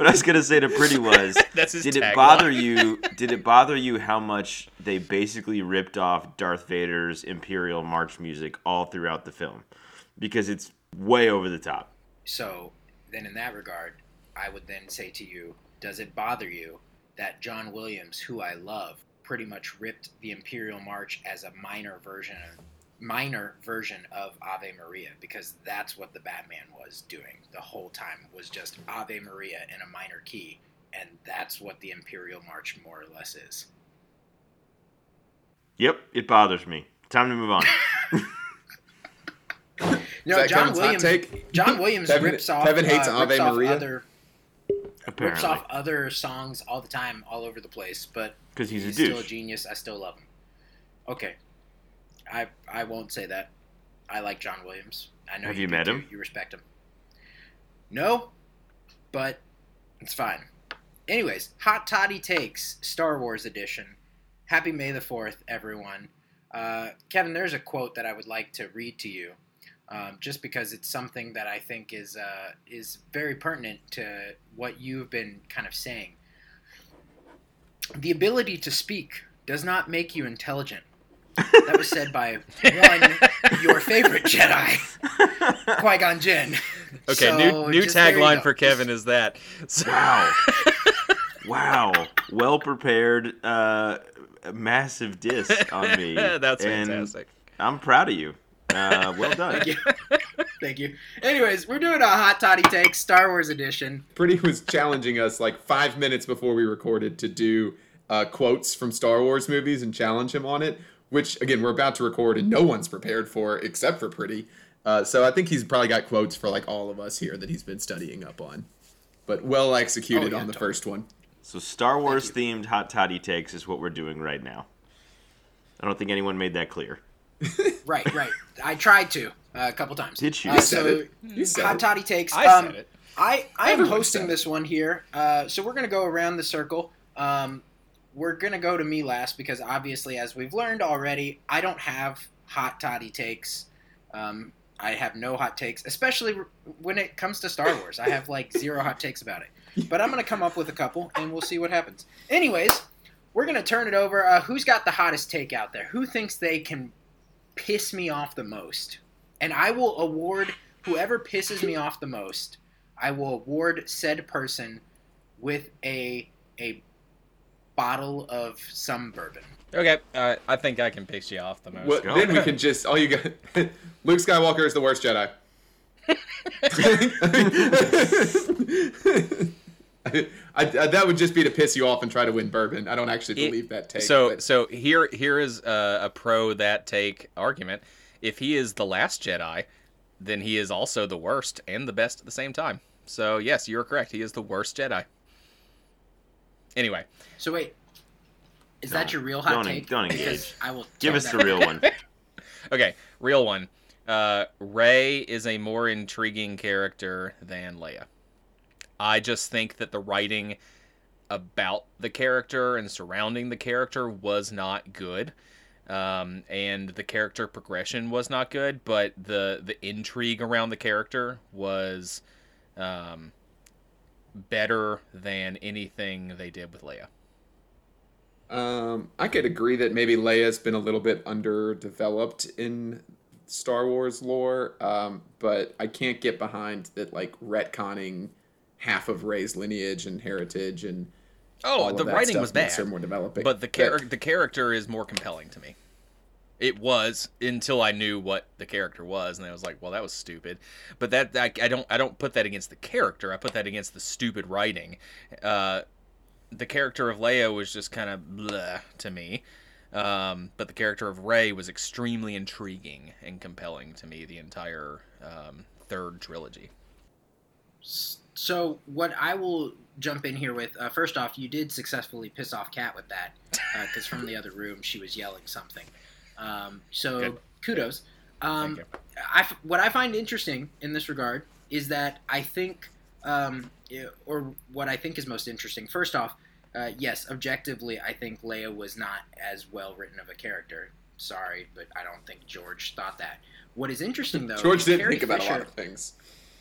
S5: What I was gonna say to Pretty [LAUGHS] was,
S2: That's his
S5: did it
S2: tagline.
S5: bother you? Did it bother you how much they basically ripped off Darth Vader's Imperial March music all throughout the film? Because it's way over the top.
S3: So then, in that regard, I would then say to you, does it bother you that John Williams, who I love, pretty much ripped the Imperial March as a minor version of minor version of Ave Maria because that's what the Batman was doing the whole time was just Ave Maria in a minor key and that's what the Imperial March more or less is.
S5: Yep, it bothers me. Time to move on. [LAUGHS]
S3: No, John Williams.
S4: take?
S3: John Williams
S4: Kevin-
S3: rips off.
S4: Kevin hates
S3: uh,
S4: Ave
S3: rips off
S4: Maria?
S3: Other, rips off other songs all the time, all over the place. But
S5: because he's,
S3: he's
S5: a
S3: still a genius. I still love him. Okay, I I won't say that. I like John Williams. I know
S5: Have
S3: you,
S5: you met him?
S3: You respect him. No, but it's fine. Anyways, hot toddy takes Star Wars edition. Happy May the Fourth, everyone. Uh, Kevin, there's a quote that I would like to read to you, um, just because it's something that I think is uh, is very pertinent to what you've been kind of saying. The ability to speak does not make you intelligent. That was said by one your favorite Jedi, Qui Gon Jinn.
S2: Okay,
S3: So,
S2: new new
S3: just there you
S2: tagline for Kevin is that. So-
S5: Wow. [LAUGHS] wow. Well prepared, uh, massive disc on me. [LAUGHS]
S2: That's
S5: And
S2: fantastic.
S5: I'm proud of you. Uh, well done.
S3: Thank you. [LAUGHS] Thank you. Anyways, we're doing a hot toddy take Star Wars edition.
S4: Pretty was challenging us like five minutes before we recorded to do uh, quotes from Star Wars movies and challenge him on it. Which again, we're about to record and no one's prepared for except for Pretty. Uh, so I think he's probably got quotes for like all of us here that he's been studying up on. But well executed
S3: Oh, yeah,
S4: on the
S3: totally.
S4: first one.
S5: So Star Wars themed hot toddy takes is what we're doing right now. I don't think anyone made that clear. [LAUGHS]
S3: Right, right. I tried to uh, a couple times.
S5: Did you?
S3: Uh,
S5: You
S4: said
S3: so,
S4: it. You said
S3: hot
S4: it.
S3: toddy takes.
S2: I
S3: um,
S2: said it.
S3: I I am
S4: Everyone
S3: hosting this one here. Uh, so we're gonna go around the circle. Um, we're gonna go to me last because obviously, as we've learned already, I don't have hot toddy takes. Um, I have no hot takes, especially when it comes to Star Wars. I have like zero hot takes about it. But I'm gonna come up with a couple, and we'll see what happens. Anyways, we're gonna turn it over. Uh, who's got the hottest take out there? Who thinks they can piss me off the most? And I will award whoever pisses me off the most. I will award said person with a a bottle of some bourbon.
S2: Okay, uh, I think I can piss you off the most.
S4: Well, then we can just all you got. [LAUGHS] Luke Skywalker is the worst Jedi. [LAUGHS] I, I, that would just be to piss you off and try to win bourbon. I don't actually
S2: It-
S4: believe that take.
S2: so
S4: but-
S2: so here here is a, a pro that take argument. If he is the last Jedi, then he is also the worst and the best at the same time. So yes, you're correct. He is the worst Jedi. Anyway,
S3: So wait, is that
S5: Don't-
S3: your real hot
S5: don't-
S3: take?
S5: don't
S3: Because
S5: engage.
S3: I will
S5: Give us the real one. [LAUGHS]
S2: okay, real one. Uh, Rey is a more intriguing character than Leia. I just think that the writing about the character and surrounding the character was not good. Um, and the character progression was not good, but the the intrigue around the character was um, better than anything they did with Leia.
S4: Um, I could agree that maybe Leia's been a little bit underdeveloped in Star Wars lore, um, but I can't get behind that like retconning half of Rey's lineage and heritage and all
S2: Oh,
S4: of
S2: the writing was bad.
S4: more developing.
S2: But the char- the character is more compelling to me. It was until I knew what the character was, and I was like, "Well, that was stupid." But that I, don't I don't put that against the character. I put that against the stupid writing. Uh, the character of Leia was just kind of bleh to me, um, but the character of Rey was extremely intriguing and compelling to me. The entire um, third trilogy.
S3: So what I will jump in here with uh, first off, you did successfully piss off Kat with that because from the other room she was yelling something. Um, so
S2: Good.
S3: kudos. Um,
S2: Thank
S3: I f- what I find interesting in this regard is that I think, um, or what I think is most interesting. First off, uh, yes, objectively, I think Leia was not as well written of a character. Sorry, but I don't think George thought that. What is interesting though,
S4: George didn't
S3: Carrie
S4: think about
S3: Fisher,
S4: a lot of things.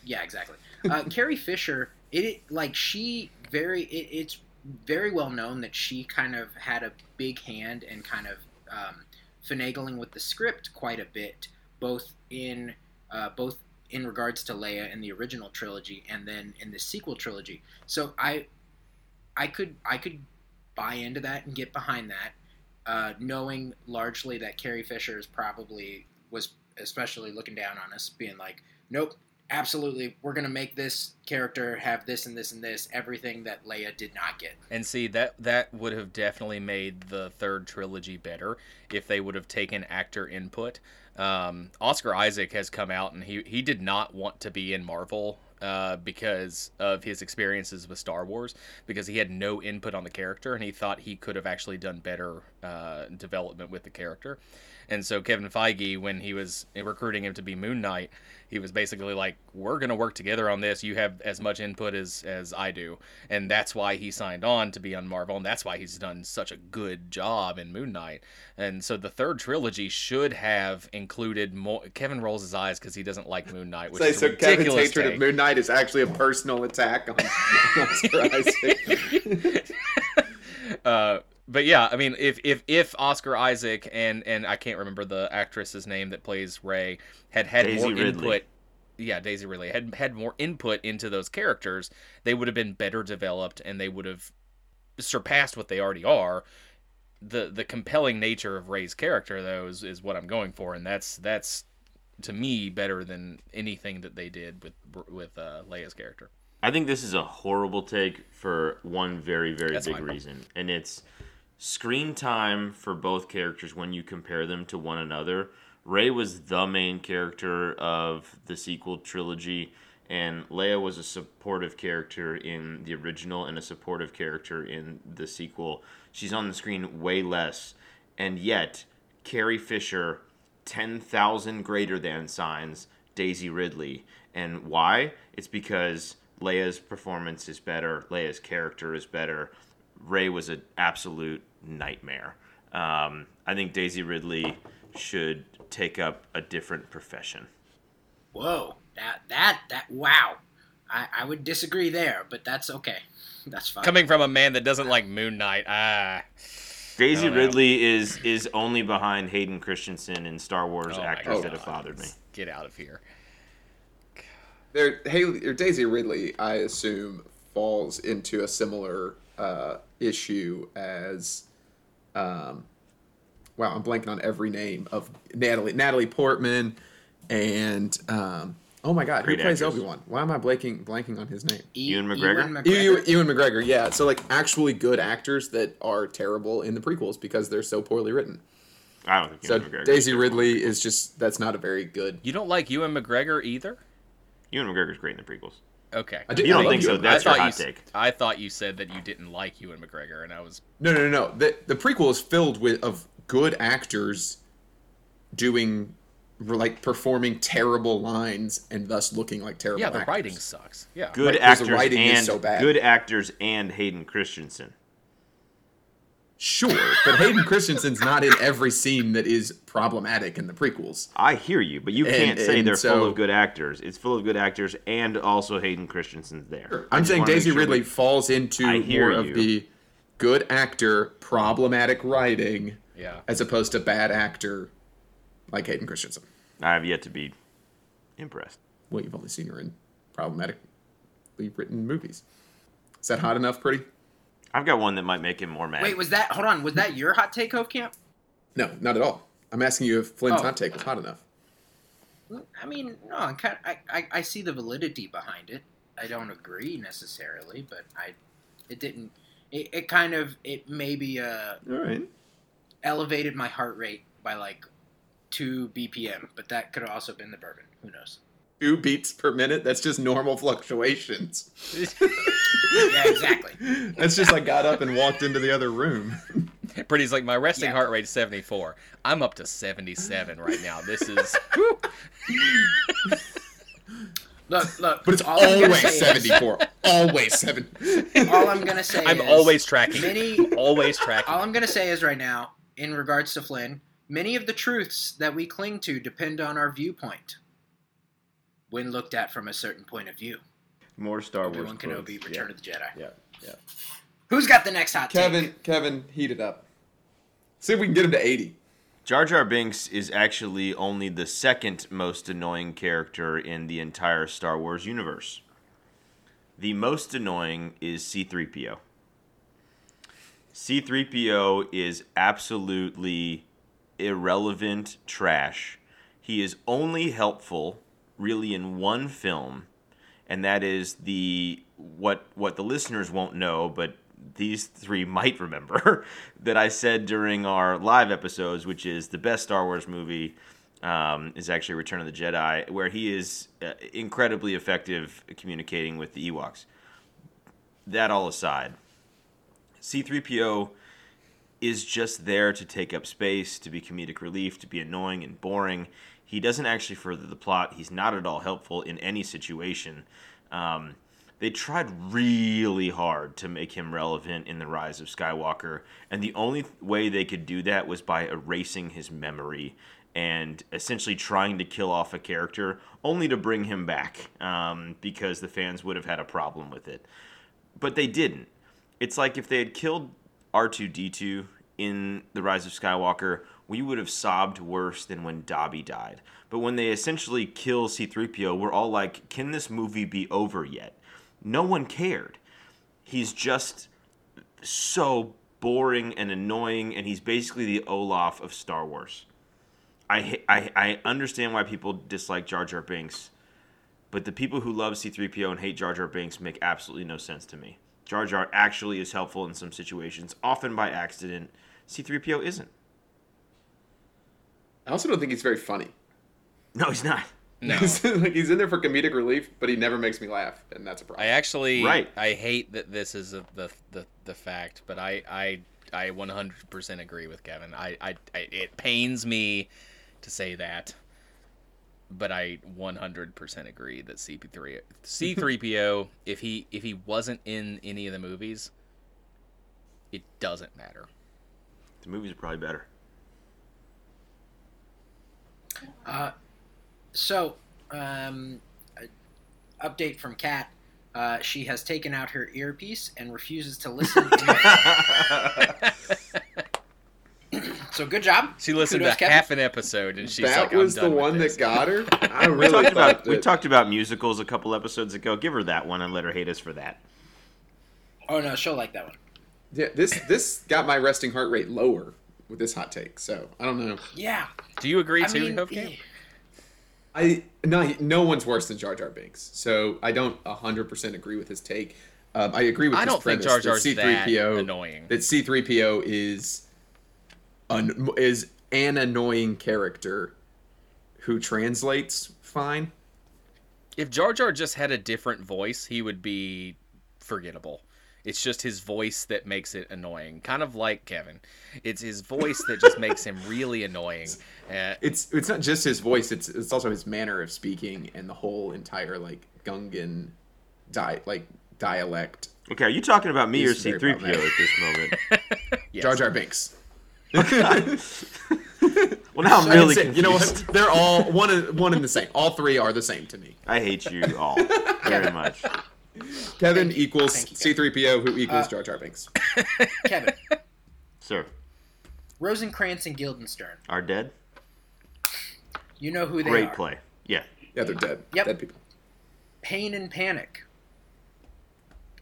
S3: yeah, exactly. [LAUGHS] Uh, Carrie Fisher, it, it like she very it, it's very well known that she kind of had a big hand and kind of um, finagling with the script quite a bit, both in uh, both in regards to Leia in the original trilogy and then in the sequel trilogy. So I I could I could buy into that and get behind that, uh, knowing largely that Carrie Fisher is probably was especially looking down on us, being like, nope, absolutely, we're gonna make this character have this and this and this, everything that Leia did not get.
S2: And see that that would have definitely made the third trilogy better if they would have taken actor input. Um, Oscar Isaac has come out and he he did not want to be in Marvel uh, because of his experiences with Star Wars because he had no input on the character and he thought he could have actually done better uh, development with the character. And so Kevin Feige, when he was recruiting him to be Moon Knight, he was basically like, "We're gonna work together on this. You have as much input as as I do," and that's why he signed on to be on Marvel, and that's why he's done such a good job in Moon Knight. And so the third trilogy should have included more. Kevin rolls his eyes because he doesn't like Moon Knight, which
S4: Say,
S2: is a
S4: so Kevin's hatred
S2: take.
S4: of Moon Knight is actually a personal attack on [LAUGHS] Oscar Isaac. [LAUGHS] [LAUGHS]
S2: uh, but yeah, I mean, if if if Oscar Isaac and and I can't remember the actress's name that plays Rey had had
S5: Daisy
S2: more
S5: Ridley.
S2: input. Yeah, Daisy Ridley had had more input into those characters. They would have been better developed, and they would have surpassed what they already are. the The compelling nature of Rey's character, though, is, is what I'm going for, and that's that's to me better than anything that they did with with uh, Leia's character.
S5: I think this is a horrible take for one very, very
S2: That's
S5: big reason, and it's screen time for both characters when you compare them to one another. Rey was the main character of the sequel trilogy, and Leia was a supportive character in the original and a supportive character in the sequel. She's on the screen way less, and yet Carrie Fisher, ten thousand greater than signs Daisy Ridley, and why? It's because Leia's performance is better, Leia's character is better. Rey was an absolute nightmare. Um, I think Daisy Ridley should take up a different profession.
S3: Whoa, that that that wow. I, I would disagree there, but that's okay. [LAUGHS] That's fine.
S2: Coming from a man that doesn't like Moon Knight, ah.
S5: Daisy. Ridley is is only behind Hayden Christensen in Star Wars
S2: Oh my
S5: actors that have bothered me.
S2: Get out of here.
S4: There, Haley or Daisy Ridley, I assume, falls into a similar uh, issue as, um, wow, I'm blanking on every name of Natalie Natalie Portman, and um, oh my God,
S5: Great
S4: who plays
S5: actress.
S4: Obi Wan? Why am I blanking blanking on his name?
S3: E-
S5: Ewan McGregor?
S3: Ewan
S4: Ewan, Ewan McGregor, yeah. So like actually good actors that are terrible in the prequels because they're so poorly written.
S5: I don't think
S4: So
S5: Ewan McGregor.
S4: Daisy Ridley is just that's not a very good.
S2: You don't like Ewan McGregor either?
S5: Ewan McGregor's great in the prequels.
S2: Okay.
S4: I do-
S5: You don't
S4: I
S5: think so? That's
S2: I
S5: your
S2: thought
S5: hot
S2: you,
S5: take.
S2: I thought you said that you didn't like Ewan McGregor, and I was
S4: No, no, no, no. The the prequel is filled with of good actors doing like performing terrible lines and thus looking like terrible.
S2: yeah. The
S4: actors.
S2: writing sucks. Yeah.
S5: Good
S4: Right, 'cause the
S5: actors
S4: writing is
S5: and
S4: so bad.
S5: good actors and Hayden Christensen.
S4: Sure, but Hayden Christensen's not in every scene that is problematic in the prequels.
S5: I hear you, but you can't say
S4: and
S5: they're full of good actors. It's full of good actors and also Hayden Christensen's there. I
S4: I'm saying Daisy
S5: sure
S4: Ridley
S5: we-
S4: falls into
S5: I hear
S4: more
S5: you.
S4: of the good actor, problematic writing,
S2: Yeah.
S4: as opposed to bad actor like Hayden Christensen.
S5: I have yet to be impressed.
S4: Well, you've only seen her in problematically written movies. Is that hot enough, pretty?
S5: I've got one that might make him more mad.
S3: Wait, was that? Hold on, was that your hot take, Hove Camp?
S4: No, not at all. I'm asking you if Flynn's
S3: Oh.
S4: hot take was hot enough.
S3: I mean, no, I'm kind I, I, I see the validity behind it. I don't agree necessarily, but I, it didn't. It, it kind of it maybe uh
S4: All right.
S3: elevated my heart rate by like two BPM, but that could have also been the bourbon. Who knows?
S4: Two beats per minute. That's just normal fluctuations. [LAUGHS]
S3: Yeah, exactly.
S4: That's just I got up and walked into the other room.
S2: Pretty's like my resting
S3: Yeah.
S2: heart rate is 74. I'm up to 77 right now. This is [LAUGHS]
S3: Look, look.
S4: But it's
S3: all
S4: always
S3: say is-
S4: 74. Always 7.
S3: All I'm gonna say.
S2: I'm
S3: is
S2: always tracking.
S3: Many,
S2: always tracking.
S3: all I'm gonna say is right now, in regards to Flynn, many of the truths that we cling to depend on our viewpoint. When looked at from a certain point of view.
S5: More Star Wars.
S3: Obi-Wan
S5: quotes.
S3: Kenobi, Return of the Jedi.
S4: Yeah, yeah.
S3: Who's got the next hot
S4: Kevin,
S3: take?
S4: Kevin, heat it up. See if we can get him to 80.
S5: Jar Jar Binks is actually only the second most annoying character in the entire Star Wars universe. The most annoying is C3PO. C3PO is absolutely irrelevant trash. He is only helpful really in one film, and that is the what what the listeners won't know, but these three [LAUGHS] might remember that I said during our live episodes, which is the best Star Wars movie um, is actually Return of the Jedi, where he is uh, incredibly effective communicating with the Ewoks. That all aside, C3PO is just there to take up space, to be comedic relief, to be annoying and boring. He doesn't actually further the plot. He's not at all helpful in any situation. Um, they tried really hard to make him relevant in the rise of Skywalker, and the only way they could do that was by erasing his memory and essentially trying to kill off a character, only to bring him back um, because the fans would have had a problem with it. But they didn't. It's like if they had killed R2D2 in The Rise of Skywalker, we would have sobbed worse than when Dobby died. But when they essentially kill C3PO, we're all like, can this movie be over yet? No one cared. He's just so boring and annoying, and he's basically the Olaf of Star Wars. I, I, I understand why people dislike Jar Jar Binks, but the people who love C3PO and hate Jar Jar Binks make absolutely no sense to me. Jar Jar actually is helpful in some situations, often by accident. C3PO isn't.
S4: I also don't think he's very funny.
S5: No, he's not.
S2: No. [LAUGHS]
S4: like he's in there for comedic relief, but he never makes me laugh, and that's a problem.
S2: I actually
S5: Right.
S2: I hate that this is a, the, the the fact, but I I I 100% agree with Kevin. I, I I it pains me to say that, but I 100% agree that CP3 C3PO [LAUGHS] if he if he wasn't in any of the movies it doesn't matter.
S5: The movies are probably better.
S3: Uh, so, um, uh, update from Kat. Uh, she has taken out her earpiece and refuses to listen. [LAUGHS] [CLEARS THROAT] so good job.
S2: She listened
S3: Kudos,
S2: to
S3: Kevin.
S2: half an episode and she's
S4: that
S2: like, I'm
S4: was the
S2: with
S4: one
S2: this.
S4: that got her. [LAUGHS] I
S5: We
S4: really
S5: talked
S4: thought
S5: about we talked about musicals a couple episodes ago. Give her that one and let her hate us for that.
S3: Oh no, she'll like that one.
S4: Yeah, this this got my resting heart rate lower with this hot take. So I don't know.
S3: Yeah,
S2: Do you agree
S3: I
S2: too,
S3: mean,
S2: Hope Camp?
S4: I no no one's worse than Jar Jar Binks. So I don't hundred percent agree with his take. Um, I agree with.
S2: I
S4: his
S2: don't think
S4: premise
S2: Jar
S4: that
S2: Jar's that
S4: C-3PO
S2: annoying.
S4: That C three PO is an is an annoying character who translates fine.
S2: If Jar Jar just had a different voice, he would be forgettable. It's just his voice that makes it annoying. Kind of like Kevin. It's his voice that just makes him really [LAUGHS] annoying. Uh,
S4: It's it's not just his voice. It's it's also his manner of speaking and the whole entire like Gungan di like dialect.
S5: Okay, are you talking about me or
S4: He's very
S5: C3PO at this moment? [LAUGHS]
S2: yes.
S4: Jar Jar Binks. [LAUGHS]
S5: Well, now I'm really
S4: That's it. You know what? They're all one one and the same. All three are the same to me.
S5: I hate you all very much.
S4: Kevin
S3: Thank you.
S4: equals
S3: Thank you,
S4: C three PO, who equals
S3: Uh,
S4: Jar Jar Binks. [LAUGHS]
S3: Kevin,
S5: Sir,
S3: Rosencrantz and Guildenstern.
S5: are dead?
S3: You know who they
S5: Great
S3: are.
S5: Great play. Yeah.
S4: Yeah, they're dead.
S3: Yep.
S4: Dead people.
S3: Pain and Panic.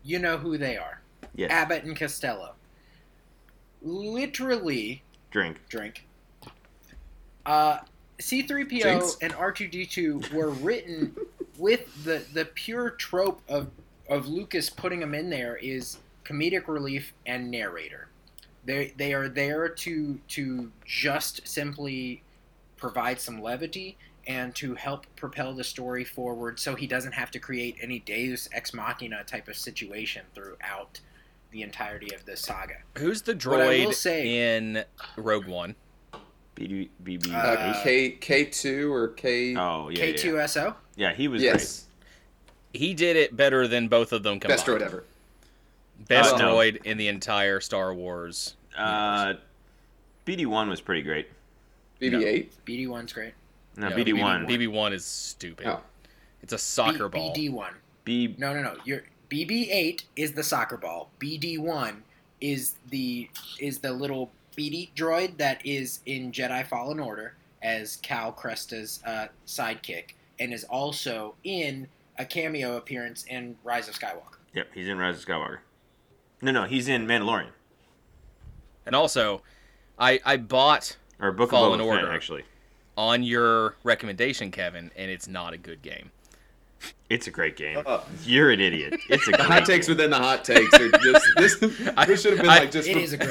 S3: You know who they are.
S5: Yes.
S3: Abbott and Costello. Literally,
S5: Drink.
S3: drink. Uh, C3PO
S4: Jinx.
S3: and R2D2 were written with the the pure trope of of Lucas putting them in there is comedic relief and narrator. They they are there to to just simply provide some levity and to help propel the story forward so he doesn't have to create any deus ex machina type of situation throughout the entirety of the saga.
S2: Who's the
S3: What I will
S2: droid
S3: say-
S2: in Rogue One?
S5: BB. BB.
S3: Uh,
S4: Uh, K K two or K.
S5: oh, yeah. Yeah.
S3: K2SO?
S5: yeah, he was
S4: yes,
S2: He did it better than both of them combined.
S4: best droid ever.
S2: Best
S5: Uh, no.
S2: droid in the entire Star Wars.
S5: Uh, BD1 was pretty great.
S4: BB eight.
S3: BD1's great.
S5: No,
S2: No,
S5: BD1.
S2: BB1 is stupid.
S4: Oh.
S2: It's a soccer
S3: B-
S2: ball.
S3: BD1.
S5: B.
S3: No, no, no. Your BB8 is the soccer ball. BD1 is the is the little BD droid that is in Jedi Fallen Order as Cal Cresta's uh, sidekick, and is also in a cameo appearance in Rise of Skywalker.
S5: Yep, he's in Rise of Skywalker. No, no, he's in Mandalorian.
S2: And also, I I bought
S5: Or Book
S2: Fallen
S5: of Boba Fett,
S2: Order.
S5: actually.
S2: on your recommendation, Kevin, and it's not a good game.
S5: It's a great game.
S4: Uh,
S5: You're an idiot. It's a
S4: the
S5: great
S4: hot takes
S5: game.
S4: within the hot takes. Are just, this [LAUGHS] this should have been
S2: I-
S4: like just.
S3: It
S4: for-
S3: is a great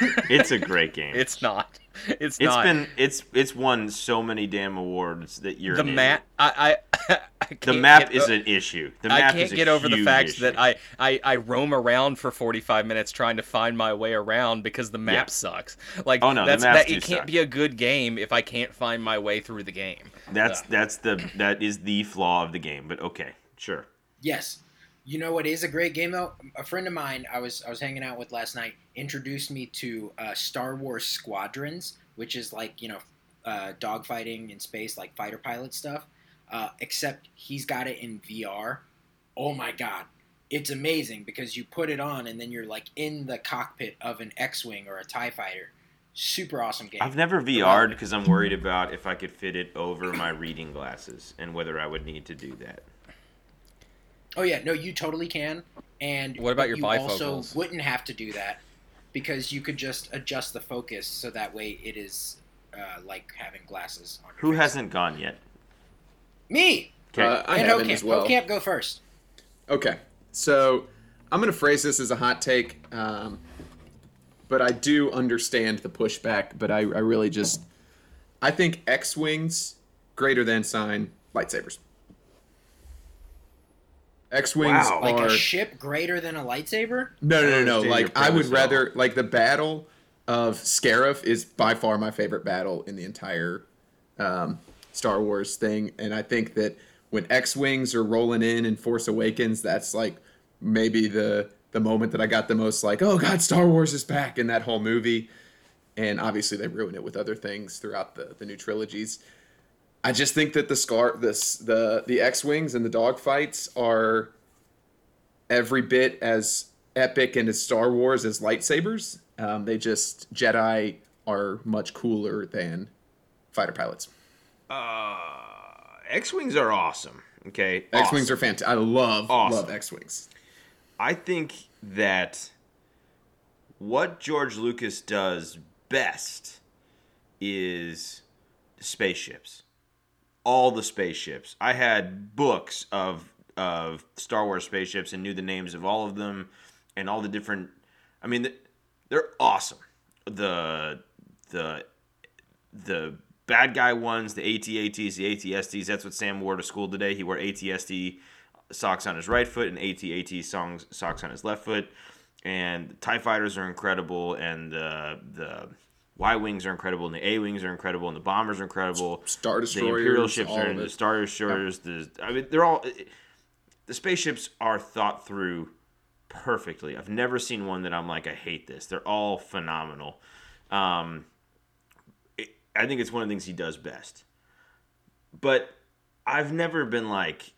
S3: game. [LAUGHS]
S5: It's a great game.
S2: It's not. It's,
S5: It's
S2: not.
S5: been it's it's won so many damn awards that you're
S2: the map. I I, [LAUGHS] I
S5: The map
S2: get
S5: is an issue. The
S2: I can't
S5: is a
S2: get over the fact
S5: issue.
S2: that I, I, I roam around for 45 minutes trying to find my way around because the map
S5: Yeah.
S2: sucks. Like
S5: Oh, no, the
S2: that's
S5: maps
S2: that
S5: do
S2: it can't be a good game if I can't find my way through the game.
S5: That's
S2: Uh,
S5: that's the that is the flaw of the game. But okay, sure.
S3: Yes. You know what is a great game though? A friend of mine I was I was hanging out with last night introduced me to uh, Star Wars Squadrons, which is like you know uh, dogfighting in space, like fighter pilot stuff. Uh, except he's got it in VR. Oh my god, it's amazing because you put it on and then you're like in the cockpit of an X-wing or a Tie fighter. Super awesome game.
S5: I've never VR'd because I'm worried about if I could fit it over my reading glasses and whether I would need to do that.
S3: Oh yeah, no, you totally can. And
S2: What about
S3: but
S2: your
S3: you also wouldn't have to do that because you could just adjust the focus so that way it is uh, like having glasses on. Your
S5: Who
S3: face.
S5: hasn't gone yet?
S3: me?
S5: Okay.
S4: Uh, I
S3: and
S4: haven't
S3: Hocamp.
S4: as well.
S3: Hocamp, go first.
S4: Okay, so I'm gonna phrase this as a hot take, um, but I do understand the pushback. But I, I really just, I think X wings greater than sign lightsabers. X wings
S5: Wow.
S3: Like
S4: are
S3: a ship greater than a lightsaber?
S4: no, no, no,
S5: I
S4: no. Like I would
S5: premise
S4: rather like the battle of Scarif is by far my favorite battle in the entire um, Star Wars thing, and I think that when X wings are rolling in in Force Awakens, that's like maybe the the moment that I got the most like, oh god, Star Wars is back in that whole movie. And obviously they ruin it with other things throughout the, the new trilogies. I just think that the scar this the the X Wings and the dogfights are every bit as epic and as Star Wars as lightsabers. Um, they just Jedi are much cooler than fighter pilots.
S5: Uh, X Wings are awesome. Okay.
S4: X Wings are fantastic. I love
S5: Awesome.
S4: love X Wings.
S5: I think that what George Lucas does best is spaceships. All the spaceships. I had books of of Star Wars spaceships and knew the names of all of them and all the different I mean they're awesome. The the the bad guy ones, the AT-ATs, the AT-STs, that's what Sam wore to school today. He wore AT-ST socks on his right foot and AT-AT songs, socks on his left foot. And the TIE fighters are incredible, and the, the Y-Wings are incredible, and the A-Wings are incredible, and the bombers are incredible.
S4: Star destroyers,
S5: The Imperial ships are in the. Star Destroyers. The I mean, they're all the spaceships are thought through perfectly. I've never seen one that I'm like, I hate this. They're all phenomenal. Um, it, I think it's one of the things he does best. But I've never been like,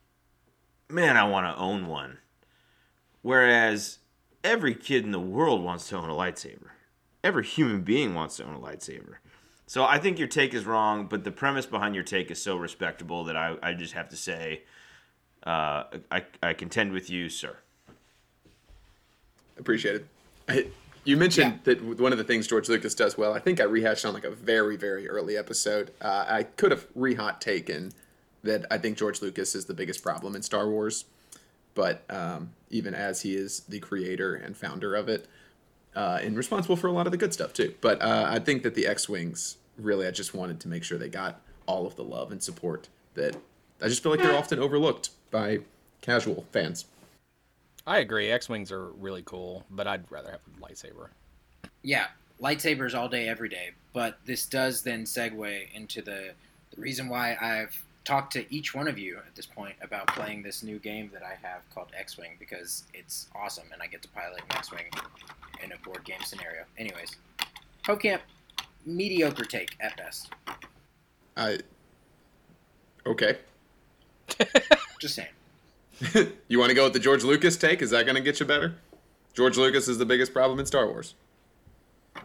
S5: man, I want to own one. Whereas every kid in the world wants to own a lightsaber. Every human being wants to own a lightsaber. So I think your take is wrong, but the premise behind your take is so respectable that I, I just have to say, uh, I, I contend with you, sir.
S4: Appreciate it. I, you mentioned that one of the things George Lucas does well. I think I rehashed on like a very very early episode. Uh, I could have re-hot taken that. I think George Lucas is the biggest problem in Star Wars, but um, even as he is the creator and founder of it, uh, and responsible for a lot of the good stuff too. But uh, I think that the X-wings really, I just wanted to make sure they got all of the love and support that I just feel like they're often overlooked by casual fans.
S2: I agree. X Wings are really cool, but I'd rather have a lightsaber.
S3: Yeah, lightsabers all day, every day. But this does then segue into the, the reason why I've talked to each one of you at this point about playing this new game that I have called X Wing because it's awesome and I get to pilot an X Wing in a board game scenario. Anyways, Hope Camp, mediocre take at best.
S4: I okay. [LAUGHS]
S3: Just saying. [LAUGHS]
S4: you want to go with the George Lucas take? Is that going to get you better? George Lucas is the biggest problem in Star Wars.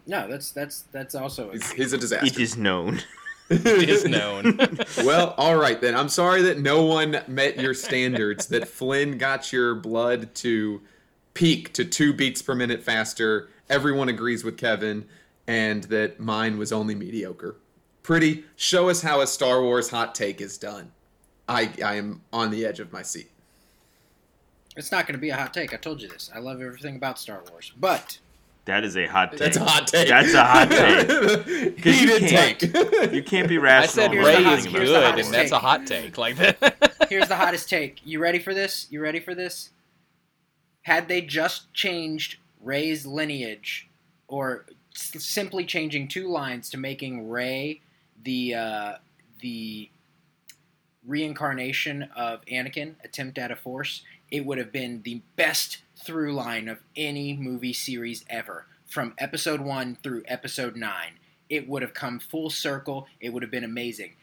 S3: No, that's that's that's also a
S4: He's, he's a disaster.
S5: It is known. [LAUGHS]
S2: It is [LAUGHS] known.
S4: well, all right then. I'm sorry that no one met your standards. that Flynn got your blood to peak to two beats per minute faster. Everyone agrees with Kevin, and that mine was only mediocre. Pretty. Show us how a Star Wars hot take is done. I I am on the edge of my seat.
S3: It's not going to be a hot take. I told you this. I love everything about Star Wars, but
S5: That is a hot take.
S4: That's a hot take.
S5: That's a hot take.
S4: take. Heated
S5: can't-
S4: take.
S5: You can't be
S2: I said
S5: about
S3: the Rey
S2: is
S5: anything
S3: here's the
S5: about
S2: good,
S3: hottest
S2: and that's a hot take. Like that. [LAUGHS]
S3: here's the hottest take. You ready for this? You ready for this? Had they just changed Rey's lineage, or s- simply changing two lines to making Rey the uh, the reincarnation of Anakin, attempt at a Force, it would have been the best through line of any movie series ever, from Episode One through Episode Nine. It would have come full circle. It would have been amazing.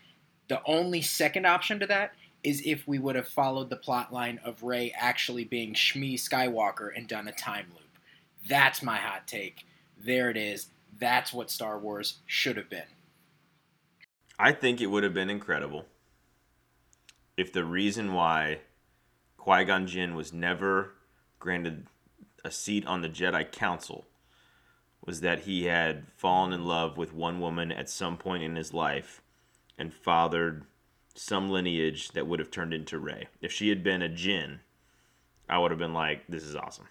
S3: The only second option to that is if we would have followed the plot line of Rey actually being Shmi Skywalker and done a time loop. That's my hot take. There it is. That's what Star Wars should have been.
S5: I think it would have been incredible if the reason why Qui Gon Jinn was never granted a seat on the Jedi Council was that he had fallen in love with one woman at some point in his life and fathered some lineage that would have turned into Rey. If she had been a Jinn, I would have been like, "This is awesome."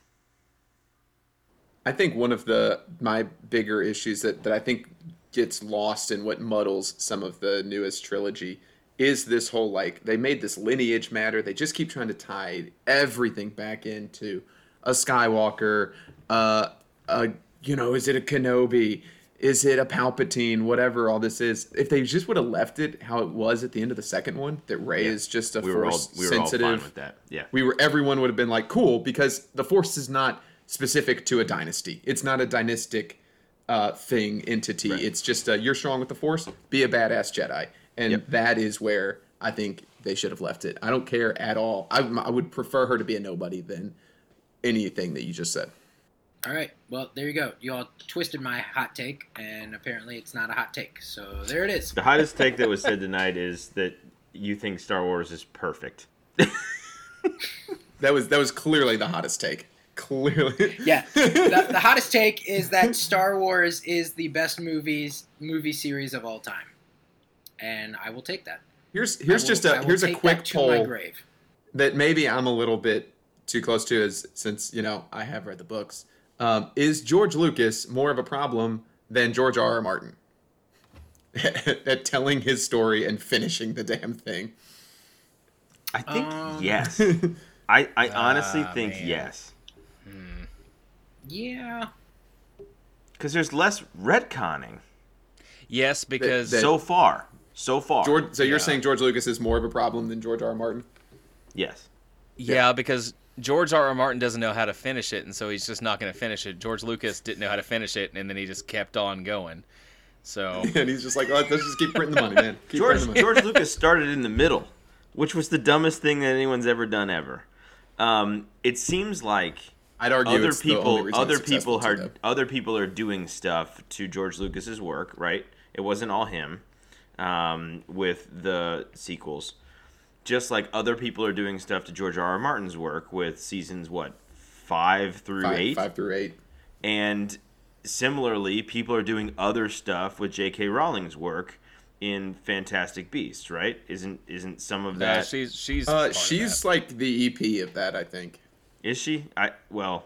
S4: I think one of the my bigger issues that, that I think gets lost in what muddles some of the newest trilogy is this whole like they made this lineage matter. They just keep trying to tie everything back into a Skywalker, uh, a you know, is it a Kenobi? Is it a Palpatine? Whatever all this is. If they just would have left it how it was at the end of the second one, that Rey
S5: Yeah.
S4: is just a
S5: We were all
S4: force
S5: we were all
S4: sensitive
S5: fine with that. Yeah.
S4: we were everyone would have been like cool because the force is not specific to a dynasty. It's not a dynastic uh, thing entity.
S5: Right.
S4: It's just uh, you're strong with the Force. Be a badass Jedi, and
S5: Yep.
S4: that is where I think they should have left it. I don't care at all. I, I would prefer her to be a nobody than anything that you just said.
S3: All right. Well, there you go. You all twisted my hot take, and apparently it's not a hot take. So there it is.
S5: The hottest take that was said tonight is that you think Star Wars is perfect.
S4: That was that was clearly the hottest take. Clearly,
S3: Yeah. [LAUGHS] the, the hottest take is that Star Wars is the best movies movie series of all time, and I will take that.
S4: Here's here's
S3: will-
S4: just
S3: I
S4: a
S3: will
S4: here's a quick
S3: that my
S4: poll
S3: grave.
S4: that maybe I'm a little bit too close to, as since you know I have read the books. Um, is George Lucas more of a problem than George R. R. Martin [LAUGHS] at telling his story and finishing the damn thing?
S5: I think
S3: Um,
S5: yes. [LAUGHS] I, I honestly
S2: Ah,
S5: think
S2: man.
S5: yes.
S3: Yeah.
S5: Because there's less retconning
S2: Yes, because
S4: that-
S5: so far. So far.
S4: George, so you're
S2: Yeah.
S4: saying George Lucas is more of a problem than George R. R. Martin?
S5: Yes.
S2: yeah, because George R. R. Martin doesn't know how to finish it, and so he's just not going to finish it. George Lucas didn't know how to finish it, and then he just kept on going. So [LAUGHS]
S4: and he's just like, let's just keep printing the money, man. [LAUGHS] Keep
S5: George
S4: the money.
S5: George Lucas started in the middle, which was the dumbest thing that anyone's ever done ever. Um, it seems like
S4: I'd argue
S5: other
S4: it's the only
S5: people other people are
S4: though.
S5: other people are doing stuff to George Lucas's work, right? It wasn't all him um, with the sequels. Just like other people are doing stuff to George R. R. Martin's work with seasons what five through
S4: five,
S5: eight,
S4: five through eight.
S5: and similarly, people are doing other stuff with J.K. Rowling's work in Fantastic Beasts, right? Isn't isn't some of
S2: no,
S5: that?
S2: she's she's
S4: Uh, she's like the EP of that, I think.
S5: Is she? I well,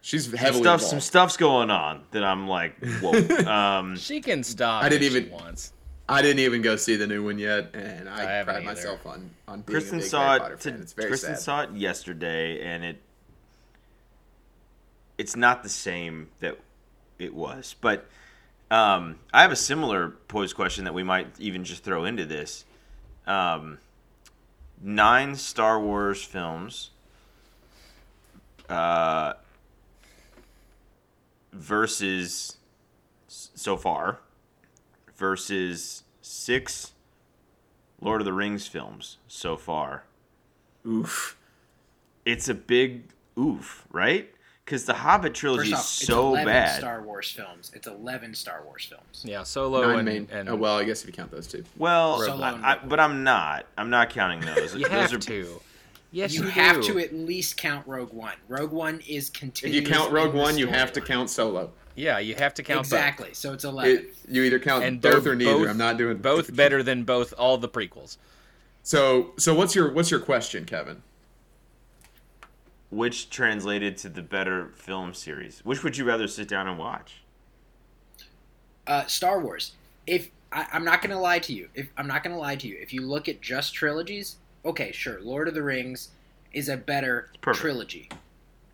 S4: She's
S5: some
S4: heavily
S5: stuff.
S4: involved.
S5: Some stuff's going on that I'm like, whoa. [LAUGHS] um,
S2: she can stop.
S4: I didn't
S2: if she
S4: even-
S2: wants.
S4: I didn't even go see the new one yet, and I,
S2: I
S4: pride
S2: either.
S4: myself on on being
S5: Kristen
S4: a big
S5: saw
S4: Harry Potter
S5: it. To,
S4: fan. It's very
S5: Kristen
S4: sad.
S5: saw it yesterday, and it it's not the same that it was. But um, I have a similar posed question that we might even just throw into this. Um, nine Star Wars films uh, versus so far versus six Lord of the Rings films so far.
S4: Oof.
S5: It's a big oof, right? Because the Hobbit trilogy
S3: First
S5: is so
S3: it's 11
S5: bad.
S3: Star Wars films. It's 11 Star Wars films.
S2: Yeah, Solo
S4: Nine
S2: and,
S4: main.
S2: and
S4: oh well, I guess if you count those two.
S5: well,
S3: Solo
S5: I, I, but I'm not. I'm not counting those. [LAUGHS]
S2: you
S5: those
S2: have
S5: are,
S2: to. Yes,
S3: you,
S2: you,
S3: have
S2: do.
S3: to at least count Rogue One. Rogue One is continuous.
S4: If you count Rogue One, you have to
S3: storyline.
S4: count Solo.
S2: Yeah, you have to count
S3: exactly. So it's 11.
S4: It, you either count
S2: And
S4: both or neither.
S2: both-
S4: I'm not doing
S2: both. Both better than both all the prequels.
S4: So so what's your what's your question, Kevin?
S5: which translated to the better film series. Which would you rather sit down and watch?
S3: uh, Star Wars. If I, I'm not gonna lie to you, if I'm not gonna lie to you, if you look at just trilogies, okay, sure, Lord of the Rings is a better
S5: Perfect.
S3: trilogy,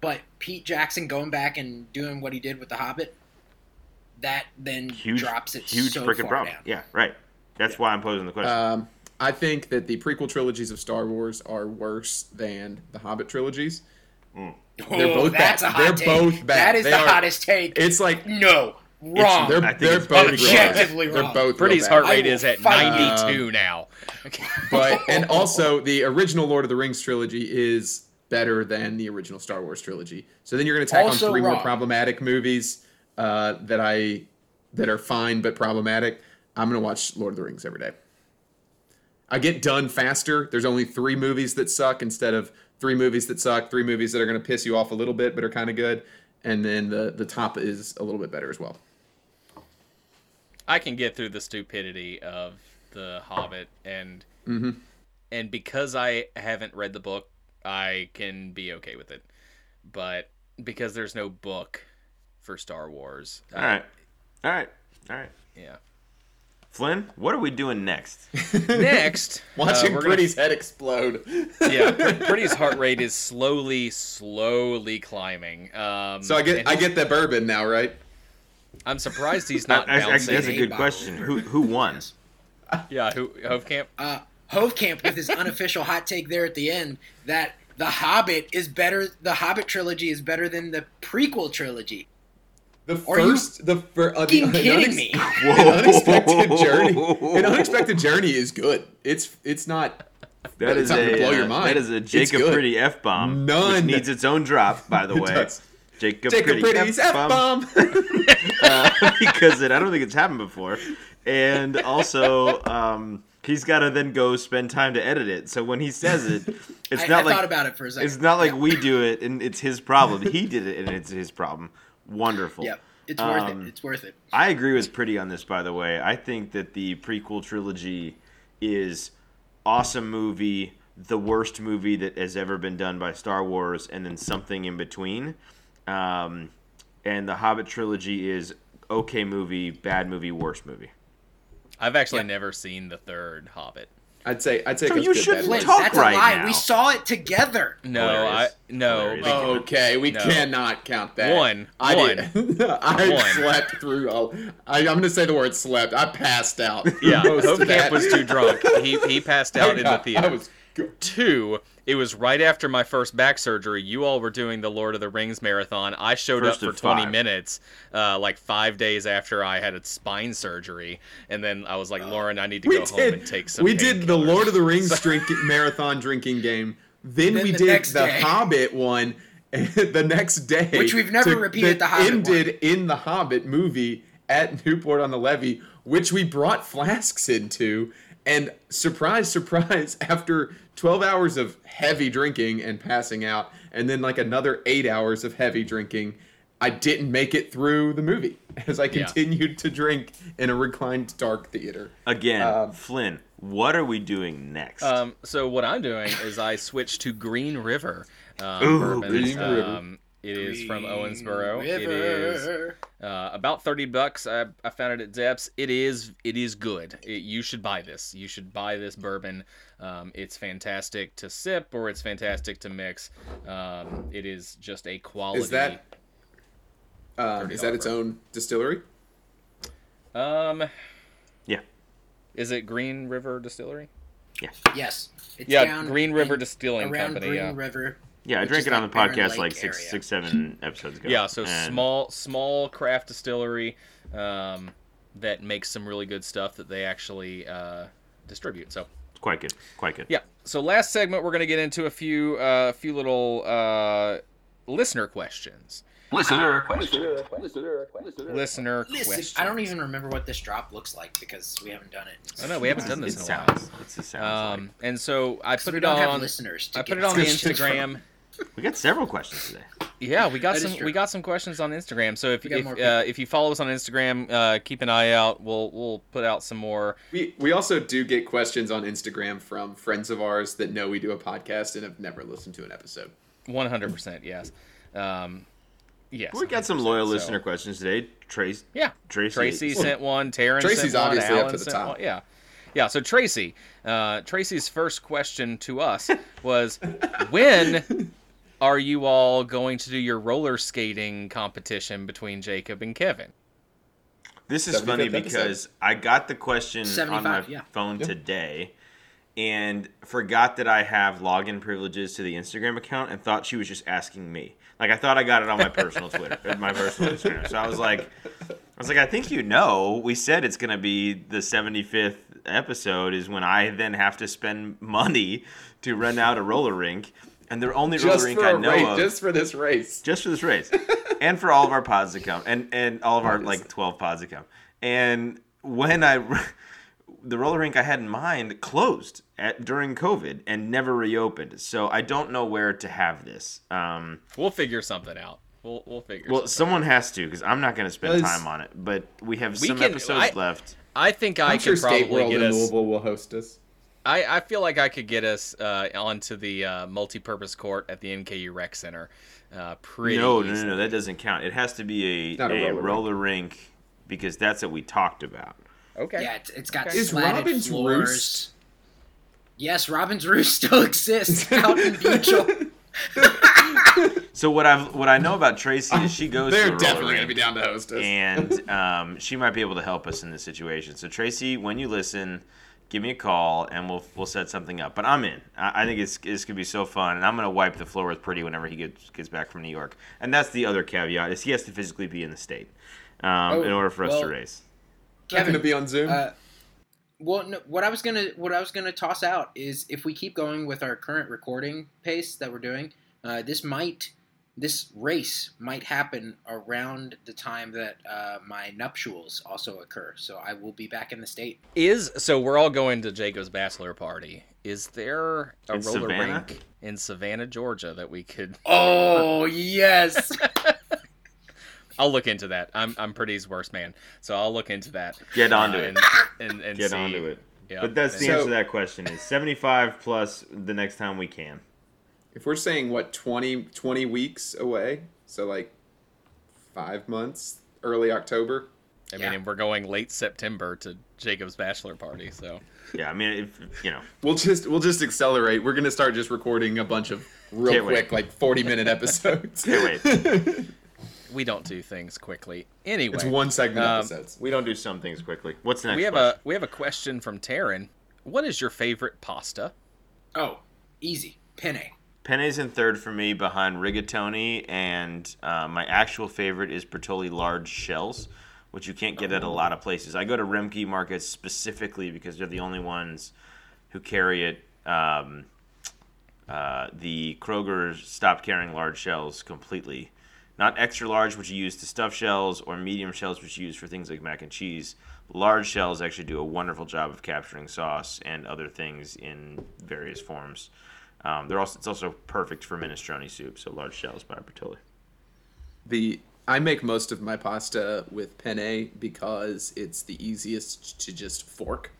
S3: but Pete Jackson going back and doing what he did with The Hobbit, that then
S5: Huge,
S3: drops it
S5: huge
S3: so
S5: freaking
S3: far
S5: problem.
S3: down.
S5: Yeah, right. That's why I'm posing the question.
S4: Um, I think that the prequel trilogies of Star Wars are worse than the Hobbit trilogies.
S3: Oh,
S4: They're both
S3: that's
S4: bad.
S3: a hot
S4: They're
S3: take.
S4: both bad.
S3: That is
S4: They
S3: the
S4: are-
S3: hottest take.
S4: It's like
S3: no, wrong.
S4: they're
S5: I think
S4: they're both
S5: pretty
S4: real bad. They're
S3: wrong.
S4: both
S2: Pretty's heart rate is at
S3: fight
S4: you.
S2: 92 now. Okay.
S4: but [LAUGHS] and also the original Lord of the Rings trilogy is better than the original Star Wars trilogy. So then you're going to tack
S3: Also
S4: on three more problematic movies uh, that I that are fine but problematic. I'm going to watch Lord of the Rings every day. I get done faster. There's only three movies that suck instead of three movies that suck, three movies that are going to piss you off a little bit but are kind of good, and then the the top is a little bit better as well.
S2: I can get through the stupidity of the Hobbit, and
S4: Mhm.
S2: and because I haven't read the book, I can be okay with it. But because there's no book for Star Wars,
S5: all right, all right, all right.
S2: yeah.
S5: Flynn, what are we doing next? [LAUGHS]
S2: Next,
S4: Watching
S2: uh, we're gonna-
S4: Pretty's head explode.
S2: yeah, [LAUGHS] Pretty's heart rate is slowly, slowly climbing. Um,
S4: So I get I get the bourbon now, right?
S2: I'm surprised he's [LAUGHS] not
S5: Actually,
S2: bouncing.
S5: that's a good
S3: Bottle.
S5: question. Who who won? [LAUGHS]
S2: Yeah, who Hovkamp?
S3: uh, Hovkamp with his unofficial hot take there at the end that The Hobbit is better. The Hobbit trilogy is better than the prequel trilogy.
S4: The
S3: Are you
S4: first, the fir- uh, the,
S3: kidding
S4: unex-
S3: me? [LAUGHS]
S4: An unexpected journey. An unexpected journey is good. It's it's not.
S5: That
S4: It's not
S5: a
S4: blow your
S5: uh,
S4: mind.
S5: that is a Jacob. Pretty f bomb.
S4: None.
S5: which needs its own drop, by the
S4: It
S5: way.
S4: does.
S5: Jacob,
S4: Jacob
S5: Pretty
S4: Pretty's
S5: F-bomb.
S4: F-bomb. [LAUGHS] [LAUGHS]
S5: uh, because it, I don't think it's happened before, and also um, he's got to then go spend time to edit it. So when he says it, [LAUGHS] it's
S3: I,
S5: not
S3: I
S5: like
S3: thought about it for a second.
S5: it's not like
S3: Yeah.
S5: we do it and it's his problem. He did it and it's his problem. Wonderful.
S3: Yep, it's worth
S5: Um,
S3: it. It's worth it.
S5: I agree with Pretty on this, by the way. I think that the prequel trilogy is awesome movie, the worst movie that has ever been done by Star Wars, and then something in between. Um, and the Hobbit trilogy is okay movie, bad movie, worst movie.
S2: I've actually
S3: Yeah.
S2: never seen the third Hobbit.
S4: I'd say I'd say.
S5: So you should
S4: bad,
S5: talk
S3: that's
S5: right
S3: a lie.
S5: now.
S3: We saw it together.
S2: No, I no.
S5: Hilarious.
S4: Okay, we
S2: No.
S4: cannot count that.
S2: One.
S4: I
S2: One.
S4: Did, [LAUGHS] I
S2: One.
S4: slept through. All, I, I'm going to say the word slept. I passed out.
S2: Yeah, [LAUGHS] Hope. Camp was too drunk. He he passed [LAUGHS] out in the theater.
S4: I was. Go-
S2: Two, it was right after my first back surgery. You all were doing the Lord of the Rings marathon. I showed
S5: First
S2: up for 20
S5: five.
S2: minutes, uh, like five days after I had a spine surgery, and then I was like, Lauren, I need to
S4: We
S2: go home
S4: did.
S2: and take some.
S4: We did the
S2: painkillers."
S4: Lord of the Rings [LAUGHS] drinking marathon drinking game. Then,
S3: Then
S4: we
S3: the
S4: did
S3: next
S4: the
S3: day.
S4: Hobbit one. [LAUGHS] the next day,
S3: Which we've never
S4: to-
S3: repeated the Hobbit
S4: ended in the Hobbit movie at Newport on the Levee, which we brought flasks into. And surprise, surprise! [LAUGHS] After 12 hours of heavy drinking and passing out, and then like another eight hours of heavy drinking, I didn't make it through the movie [LAUGHS] as I
S2: Yeah.
S4: continued to drink in a reclined dark theater.
S5: Again,
S4: Um,
S5: Flynn, what are we doing next?
S2: Um, so what I'm doing is I switched to Green River. Um,
S5: Ooh,
S2: bourbon.
S4: Green River.
S2: It is from Owensboro.
S3: River.
S2: It is uh, about 30 bucks. I, I found it at Zeps. It is it is good. It, you should buy this. You should buy this bourbon. Um, it's fantastic to sip or it's fantastic to mix. Um, it is just a quality.
S4: Is that um, is that its
S2: $30
S4: own distillery?
S2: um
S5: yeah.
S2: is it Green River Distillery?
S3: Yes. Yes. It's
S2: Yeah,
S3: down
S2: Green River
S3: in-
S2: Distilling
S3: around
S2: Company.
S3: Green
S2: yeah.
S3: River.
S5: Yeah, I drank it on
S3: like
S5: the podcast like six,
S3: area.
S5: six, seven [LAUGHS] episodes ago.
S2: Yeah, so
S5: And
S2: small small craft distillery um, that makes some really good stuff that they actually uh, distribute. So
S5: It's quite good. Quite good.
S2: yeah. So last segment we're gonna get into a few uh, few little uh, listener questions.
S7: Listener question.
S2: Listener
S3: Listen,
S2: questions.
S3: I don't even remember what this drop looks like because we haven't done it.
S2: I know we haven't done this in a
S5: sounds.
S2: while.
S5: It's, it sounds
S2: Um, and so I
S3: 'Cause
S2: put it
S3: don't have
S2: on.
S3: listeners. To
S2: I put
S3: get
S2: it on the
S3: questions from.
S2: Instagram.
S5: Like. We got several questions today.
S2: Yeah, we got
S3: That is
S2: some. We got some questions on Instagram. So if
S3: We got
S2: if, uh, if you follow us on Instagram, uh, keep an eye out. We'll we'll put out some more.
S4: We we also do get questions on Instagram from friends of ours that know we do a podcast and have never listened to an episode.
S2: One hundred percent, yes. Um, yes.
S5: We got some loyal
S2: so-
S5: listener questions today. Trace.
S2: Yeah,
S5: Tracy.
S2: Tracy sent one. Taryn
S4: Tracy's
S2: sent one.
S4: obviously up
S2: Alan
S4: to the
S2: sent
S4: top.
S2: one. Yeah, yeah. So Tracy, uh, Tracy's first question to us [LAUGHS] was, when are you all going to do your roller skating competition between Jacob and Kevin?
S5: This is funny because I got the question on my
S3: yeah.
S5: phone today and forgot that I have login privileges to the Instagram account and thought she was just asking me. Like I thought I got it on my personal [LAUGHS] Twitter, my personal Instagram. So I was like, I was like, I think you know. We said it's gonna be the 75th episode is when I then have to spend money to rent out a roller rink, and the only roller
S4: Just
S5: rink
S4: for
S5: I
S4: a
S5: know
S4: race,
S5: of
S4: just for this race.
S5: just for this race and for all of our pods to come and and all of our like 12 pods to come and when i [LAUGHS] the roller rink i had in mind closed at during covid and never reopened so i don't know where to have this um
S2: We'll figure something out. We'll we'll figure.
S5: well
S2: something
S5: someone has to because i'm not going to spend
S4: Does-
S5: time on it but we have
S2: We
S5: some
S2: can-
S5: episodes
S2: I-
S5: left
S2: I think I
S4: I'm sure
S2: could
S4: Skate
S2: probably
S4: World
S2: get
S4: in
S2: us.
S4: Louisville will host us.
S2: I, I feel like I could get us uh, onto the uh, multi-purpose court at the NKU Rec Center. Uh, pretty.
S5: no no no no that doesn't count it has to be a,
S4: a
S5: a
S4: roller
S5: roller, rink because that's what we talked about
S2: Okay.
S3: Yeah, it's, it's got
S2: Okay.
S4: Is
S3: slatted
S4: Robin's
S3: floors.
S4: Roost-
S3: Yes, Robin's Roost still [LAUGHS] exists out in [LAUGHS] Buechel.
S5: so what i've what i know about tracy is she goes to
S4: They're
S5: a roller
S4: definitely gonna be down to host us.
S5: and um, she might be able to help us in this situation. So Tracy, when you listen, give me a call and we'll we'll set something up. But I'm in. I, I think it's it's gonna be so fun, and I'm gonna wipe the floor with Pretty whenever he gets gets back from New York. And that's the other caveat is he has to physically be in the state um,
S3: Oh,
S5: in order for us to
S3: well,
S5: race.
S4: Not going to be on Zoom.
S3: Uh, well, no, what I was gonna what I was gonna toss out is if we keep going with our current recording pace that we're doing, uh, this might this race might happen around the time that uh, my nuptials also occur. So I will be back in the state.
S2: Is so we're all going to Jacob's bachelor party. Is there a
S5: In
S2: roller
S5: Savannah?
S2: rink in Savannah, Georgia that we could? [LAUGHS]
S3: Oh yes. [LAUGHS]
S2: I'll look into that. I'm I'm Pretty's worst man, so I'll look into that.
S5: Get onto
S2: uh,
S5: it.
S2: and, and, and
S5: Get
S2: see.
S5: onto it.
S2: Yeah,
S5: But that's the
S2: and-
S5: answer to that question is 75 plus the next time we can.
S4: If we're saying, what, 20, 20 weeks away? So, like, five months, early October?
S2: I mean,
S3: Yeah.
S2: and we're going late September to Jacob's bachelor party, so
S5: Yeah, I mean, if you know,
S4: We'll just we'll just accelerate. We're gonna start just recording a bunch of real
S5: Can't wait.
S4: quick, like forty minute episodes.
S5: Can't [LAUGHS]
S2: we don't do things quickly. Anyway,
S4: it's one segment
S2: Um,
S4: episodes.
S5: we don't do some things quickly. What's the next?
S2: we have
S5: question?
S2: a we have a question from Taryn. What is your favorite pasta?
S3: oh, easy penne.
S5: Penne's in third for me behind rigatoni, and uh, my actual favorite is Bertolli large shells, which you can't get at a lot of places. I go to Remke markets specifically because they're the only ones who carry it. Um, uh, the Kroger stopped carrying large shells completely. Not extra large, which you use to stuff shells, or medium shells, which you use for things like mac and cheese. Large shells actually do a wonderful job of capturing sauce and other things in various forms. Um, they're also it's also perfect for minestrone soup. So large shells by Bertolli.
S4: The I make most of my pasta with penne because it's the easiest to just fork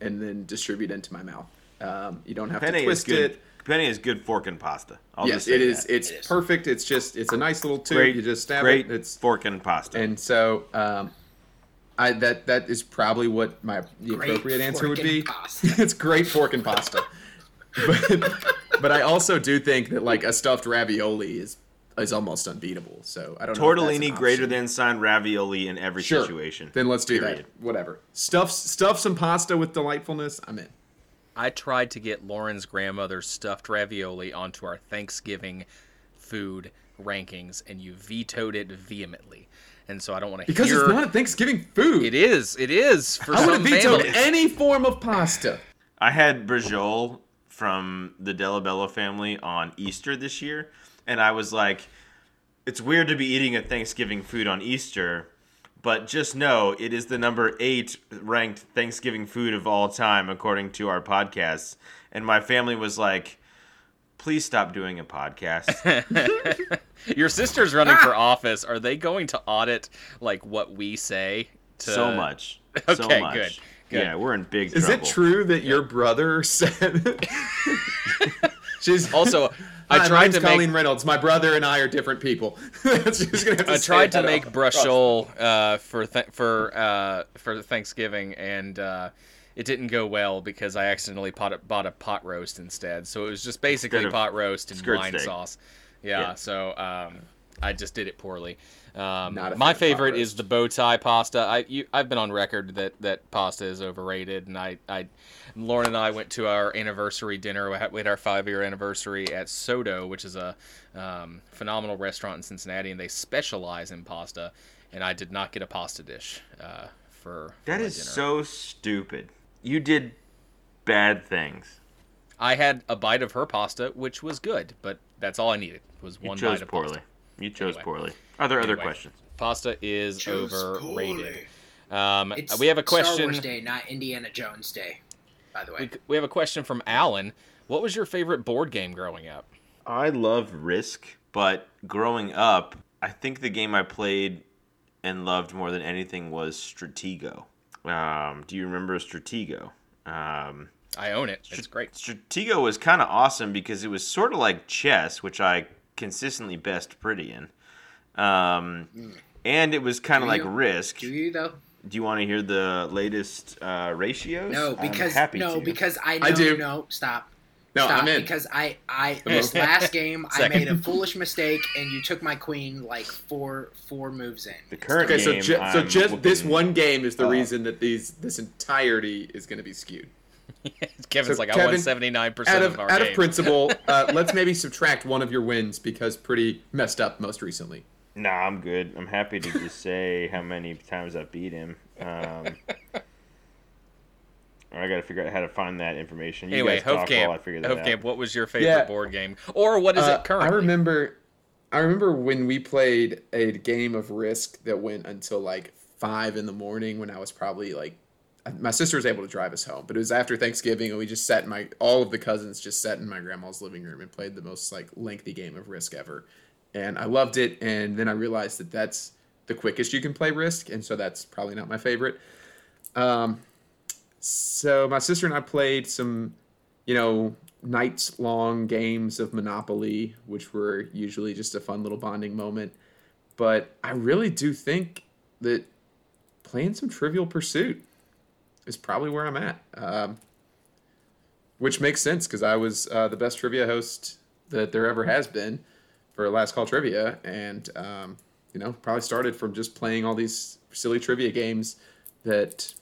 S4: and then distribute into my mouth. Um, you don't have
S5: Penne
S4: to
S5: is
S4: twist
S5: good.
S4: it.
S5: Penne is good fork and pasta. I'll
S4: yes,
S5: just say
S4: it is.
S5: that.
S4: It's
S3: It is.
S4: perfect. It's just it's a nice little tube.
S5: great.
S4: you just stab
S5: great
S4: it. It's
S5: fork and pasta.
S4: and so um, I that that is probably what my the
S3: Great
S4: appropriate answer would be. [LAUGHS] it's great fork and pasta. But but I also do think that like a stuffed ravioli is is almost unbeatable. So I don't know. if
S5: Tortellini greater than signed ravioli in every
S4: Sure.
S5: situation.
S4: Then let's do
S5: Period.
S4: that. Whatever. Stuff stuff some pasta with delightfulness. I'm in.
S2: I tried to get Lauren's grandmother's stuffed ravioli onto our Thanksgiving food rankings, and you vetoed it vehemently. And so I don't want to
S4: Because
S2: hear.
S4: it's not a Thanksgiving food.
S2: It is. It is for
S4: I would
S2: some
S4: have vetoed
S2: families.
S4: any form of pasta.
S5: I had braciole from the Delabella family on Easter this year, and I was like, it's weird to be eating a Thanksgiving food on Easter, but just know it is the number eight ranked Thanksgiving food of all time, according to our podcast. And my family was like, please stop doing a podcast. [LAUGHS] [LAUGHS]
S2: Your sister's running for office. Are they going to audit like what we say? To...
S5: so much. so
S2: Okay,
S5: much.
S2: good, good.
S5: Yeah, we're in big
S4: Is
S5: trouble.
S4: it true that your brother said? She's
S2: Also, [LAUGHS] I tried to
S4: Colleen
S2: make.
S4: Reynolds. My brother and I are different people. [LAUGHS] She's gonna have to
S2: I tried to make
S4: off-
S2: uh, for th- for uh, for Thanksgiving, and uh, it didn't go well because I accidentally pot- bought a pot roast instead. So it was just basically pot roast and wine
S5: steak.
S2: sauce. Yeah,
S5: Yeah.
S2: So um, I just did it poorly. Um,
S4: Not a
S2: my favorite is the bow tie pasta. I you, I've been on record that, that pasta is overrated, and I, I Lauren and I went to our anniversary dinner. We had, our five year anniversary at Sotto, which is a um, phenomenal restaurant in Cincinnati, and they specialize in pasta. And I did not get a pasta dish uh, for for
S5: That
S2: my
S5: is
S2: dinner.
S5: so stupid. You did bad things.
S2: I had a bite of her pasta, which was good, but that's all I needed was
S5: You
S2: one
S5: chose
S2: bite of
S5: poorly.
S2: pasta.
S5: You chose
S2: Anyway.
S5: poorly. Are there other
S2: Anyway.
S5: questions?
S2: Pasta is
S3: Choose
S2: overrated. Um,
S3: It's
S2: we have a question.
S3: Star
S2: question.
S3: Wars Day, not Indiana Jones Day. By the way,
S2: We, we have a question from Alan. What was your favorite board game growing up?
S5: I love Risk, but growing up, I think the game I played and loved more than anything was Stratego. Um, do you remember Stratego? Um,
S2: I own it. It's great.
S5: Stratego was kind of awesome because it was sort of like chess, which I consistently best pretty in. Um, and it was kind of like
S3: you?
S5: Risk.
S3: do you though?
S5: Do you want to hear the latest uh, ratios?
S3: No,
S5: I'm
S3: because
S5: happy
S3: no,
S5: to.
S3: because I know
S4: I do.
S3: no stop.
S4: No,
S3: Stop,
S4: I'm in.
S3: because I I this last game I made a foolish mistake and you took my queen like four four moves in.
S5: The current
S4: Okay, so
S5: game,
S4: ju- so
S5: I'm
S4: just this one game is the
S5: uh,
S4: reason that these this entirety is going to be skewed. [LAUGHS]
S2: Kevin's
S4: So,
S2: like, I won
S4: Kevin,
S2: seventy nine percent
S4: of
S2: of our
S4: out of principle, [LAUGHS] uh, let's maybe subtract one of your wins because pretty messed up most recently.
S5: Nah, I'm good. I'm happy to just [LAUGHS] say how many times I beat him. Um, [LAUGHS] I got to figure out how to find that information. You
S2: anyway,
S5: guys talk
S2: Hove
S5: while I figure
S2: Camp.
S5: that
S2: Hove
S5: out.
S2: Camp. What was your favorite
S4: Yeah.
S2: board game, or what is
S4: Uh,
S2: it currently?
S4: I remember, I remember when we played a game of Risk that went until like five in the morning when I was probably like, my sister was able to drive us home, but it was after Thanksgiving and we just sat in my all of the cousins just sat in my grandma's living room and played the most like lengthy game of Risk ever, and I loved it. And then I realized that that's the quickest you can play Risk, and so that's probably not my favorite. Um, so my sister and I played some, you know, nights long games of Monopoly, which were usually just a fun little bonding moment. But I really do think that playing some Trivial Pursuit is probably where I'm at. Um, which makes sense because I was uh, the best trivia host that there ever has been for Last Call Trivia. And, um, you know, probably started from just playing all these silly trivia games that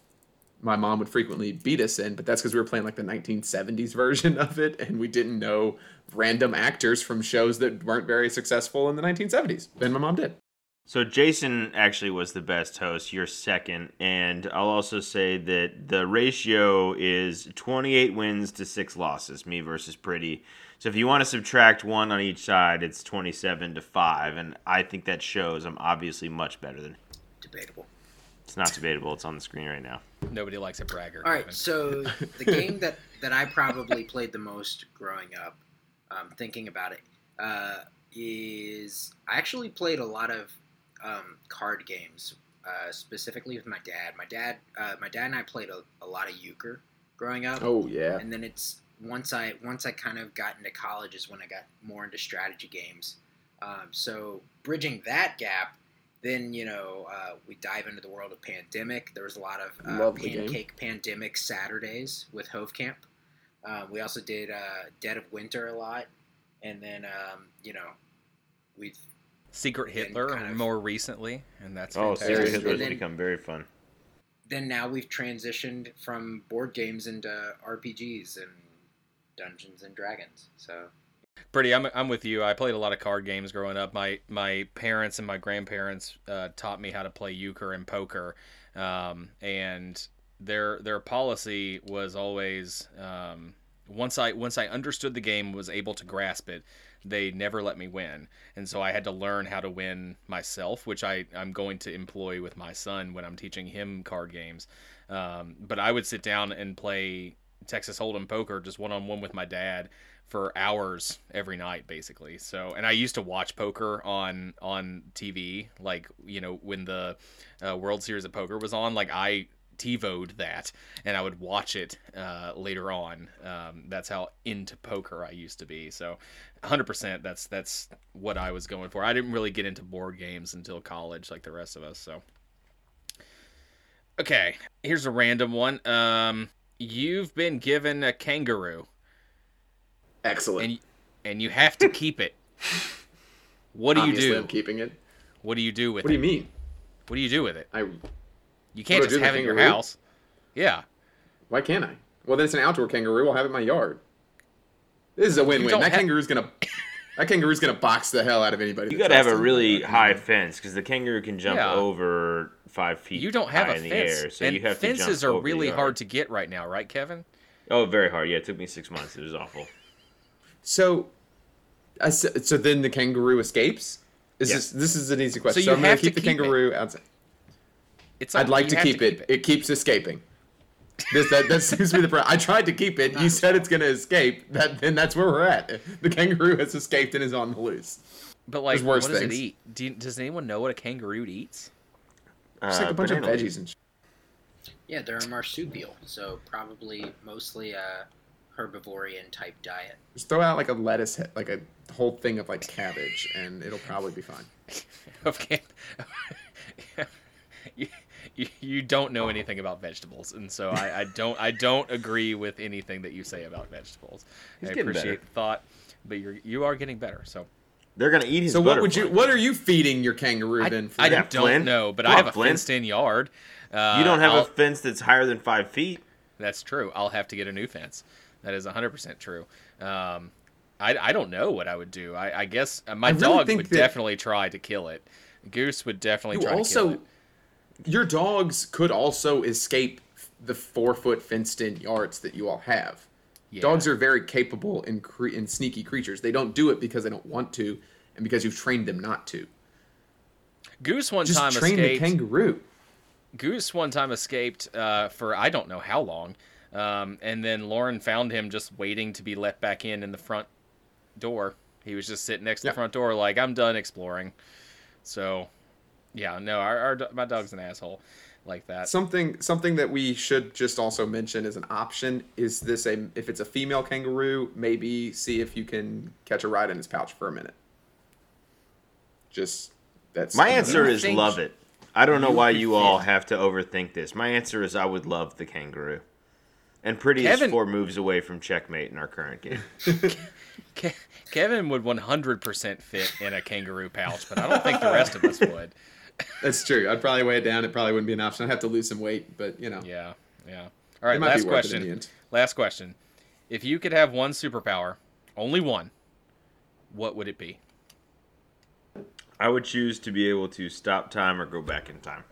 S4: my mom would frequently beat us in, but that's because we were playing like the 1970s version of it, and we didn't know random actors from shows that weren't very successful in the 1970s. And my mom did.
S5: So Jason actually was the best host. You're second, and I'll also say that the ratio is 28 wins to six losses. Me versus Pretty. So if you want to subtract one on each side, it's 27 to five, and I think that shows I'm obviously much better than.
S3: Debatable.
S5: It's not debatable. It's on the screen right now.
S2: Nobody likes a bragger.
S3: All right,
S2: Kevin.
S3: so [LAUGHS] the game that that I probably played the most growing up, um, thinking about it, uh, is I actually played a lot of um, card games, uh, specifically with my dad. My dad, uh, my dad and I played a, a lot of euchre growing up.
S4: Oh, yeah.
S3: and then it's once I once I kind of got into college is when I got more into strategy games. Um, so bridging that gap, then you know uh, we dive into the world of Pandemic. There was a lot of uh,
S4: Love game.
S3: Pancake Pandemic Saturdays with Hove Camp. Um, we also did uh, Dead of Winter a lot, and then um, you know we
S2: Secret Hitler
S3: kind of-
S2: more recently, and that's
S5: Oh,
S2: fantastic.
S5: Serious
S3: Yes,
S5: Hitler has become very fun.
S3: then now we've transitioned from board games into RPGs and Dungeons and Dragons. So
S2: Pretty, I'm, I'm with you. I played a lot of card games growing up. My my parents and my grandparents uh, taught me how to play euchre and poker, um, and their their policy was always um, once I once I understood the game, was able to grasp it, they never let me win, and so I had to learn how to win myself, which I I'm going to employ with my son when I'm teaching him card games. Um, but I would sit down and play Texas Hold'em poker just one on one with my dad for hours every night basically so and i used to watch poker on on tv like you know when the uh, world series of poker was on like i TiVoed that, and I would watch it uh, later on. Um, that's how into poker I used to be. So, 100%. That's that's what I was going for. I didn't really get into board games until college, like the rest of us. So, okay, here's a random one. Um, you've been given a kangaroo
S4: Excellent.
S2: and and you have to keep it. What do you do?
S4: I'm keeping it.
S2: What do you do with it?
S4: What do
S2: it?
S4: you mean?
S2: What do you do with it?
S4: I
S2: You can't
S4: I
S2: just
S4: do
S2: have it in your house. Yeah.
S4: why can't I? Well, then it's an outdoor kangaroo. I'll have it in my yard. This is a win-win. That
S2: ha-
S4: kangaroo's gonna that kangaroo's gonna box the hell out of anybody.
S5: You got to have a really high fence because the kangaroo can jump
S2: Yeah.
S5: over five feet.
S2: You don't have
S5: high
S2: a
S5: in the
S2: fence.
S5: air, so
S2: and
S5: you have to
S2: fences
S5: jump
S2: are
S5: over the
S2: really hard to get right now, right, Kevin?
S5: Oh, very hard. Yeah, it took me six months. It was awful.
S4: So, I s- so then the kangaroo escapes. Is
S5: Yeah.
S4: this this is an easy question?
S2: So
S4: So, I'm gonna keep the
S2: keep it.
S4: kangaroo outside.
S2: It's
S4: I'd like
S2: you
S4: to keep, it. it. keeps escaping. This that, that seems to be the problem. I tried to keep it. [LAUGHS] You said it's gonna escape. That then that's where we're at. The kangaroo has escaped and is on the loose.
S2: But like,
S4: worse
S2: what does
S4: things.
S2: it eat? Do you, does anyone know what a kangaroo eats?
S4: Just like
S5: Uh,
S4: a bunch of veggies
S5: leaves.
S4: and. Sh-
S3: yeah, they're a marsupial, so probably mostly a herbivorean type diet.
S4: Just throw out like a lettuce, he- like a whole thing of like cabbage, and it'll probably be fine. [LAUGHS]
S2: Okay. [LAUGHS] you, you, you don't know anything about vegetables, and so I, I don't I don't agree with anything that you say about vegetables.
S5: He's
S2: I appreciate
S5: better.
S2: the thought, but you're you are getting better. So
S5: They're gonna eat his.
S4: So what would you? What are you feeding your kangaroo
S2: I,
S4: then? For
S2: I
S5: Yeah,
S2: don't
S5: Flynn.
S2: know, but
S5: Come
S2: I
S5: on,
S2: have a
S5: Flynn.
S2: fenced-in yard. Uh,
S5: You don't have
S2: I'll-
S5: a fence that's higher than five feet.
S2: That's true. I'll have to get a new fence. That is 100% true. Um, I, I don't know what I would do. I, I guess uh, my
S4: I really
S2: dog
S4: think
S2: would
S4: that-
S2: definitely try to kill it. Goose would definitely
S4: you
S2: try to
S4: also,
S2: kill it.
S4: your dogs could also escape the four foot fenced in yards that you all have.
S2: Yeah.
S4: Dogs are very capable in cre- in sneaky creatures. They don't do it because they don't want to, and because you've trained them not to.
S2: Goose one
S4: Just
S2: time
S4: train the
S2: escaped.
S4: kangaroo.
S2: Goose one time escaped uh, for I don't know how long, um, and then Lauren found him just waiting to be let back in in the front door. He was just sitting next to the front door, like I'm done exploring. So, yeah, no, our, our my dog's an asshole like that.
S4: Something something that we should just also mention as an option is this a if it's a female kangaroo, maybe see if you can catch a ride in his pouch for a minute. Just that's
S5: My answer is
S2: think-
S5: love it. I don't know why you all have to overthink this. My answer is I would love the kangaroo. And pretty
S2: Kevin-
S5: is four moves away from checkmate in our current game. [LAUGHS]
S2: Kevin would 100% fit in a kangaroo pouch, but I don't think the rest of us would.
S4: That's true. I'd probably weigh it down. It probably wouldn't be an option. I'd have to lose some weight, but you know,
S2: Yeah, yeah. All
S4: it
S2: right,
S4: might
S2: last
S4: be worth it in the
S2: question. Last question. If you could have one superpower, only one, what would it be?
S5: I would choose to be able to stop time or go back in time.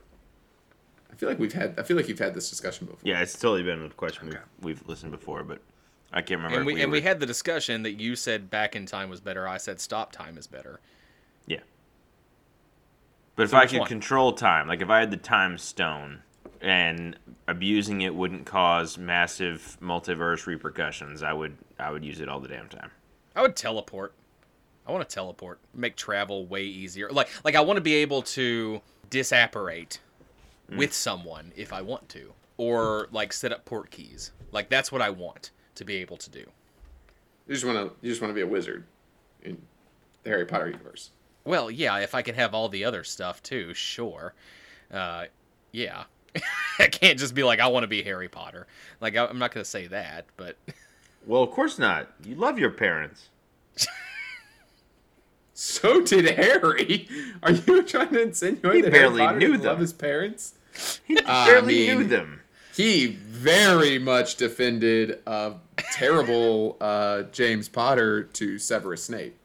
S4: I feel like we've had. I feel like you've had this discussion before.
S5: Yeah, it's totally been a question we've, we've listened before, but I can't remember.
S2: And
S5: if
S2: we, and we had the discussion that you said back in time was better. I said stop time is better.
S5: Yeah. But if
S2: So
S5: I could
S2: one?
S5: control time, like if I had the time stone and abusing it wouldn't cause massive multiverse repercussions, I would I would use it all the damn time.
S2: I would teleport. I want to teleport, make travel way easier. Like like I want to be able to disapparate mm. with someone if I want to, or like set up port keys. Like that's what I want to be able to do.
S4: You just want to. You just want to be a wizard in the Harry Potter universe.
S2: Well, yeah, if I can have all the other stuff too, sure. Uh, yeah. [LAUGHS] I can't just be like, I want to be Harry Potter. Like, I- I'm not going to say that, but [LAUGHS]
S5: Well, of course not. You love your parents. [LAUGHS]
S4: So did Harry. Are you trying to insinuate
S5: He
S4: that
S5: barely
S4: Harry Potter
S5: knew them.
S4: his parents?
S5: He
S4: I
S5: barely knew them.
S4: He very much defended a terrible uh, James Potter to Severus Snape.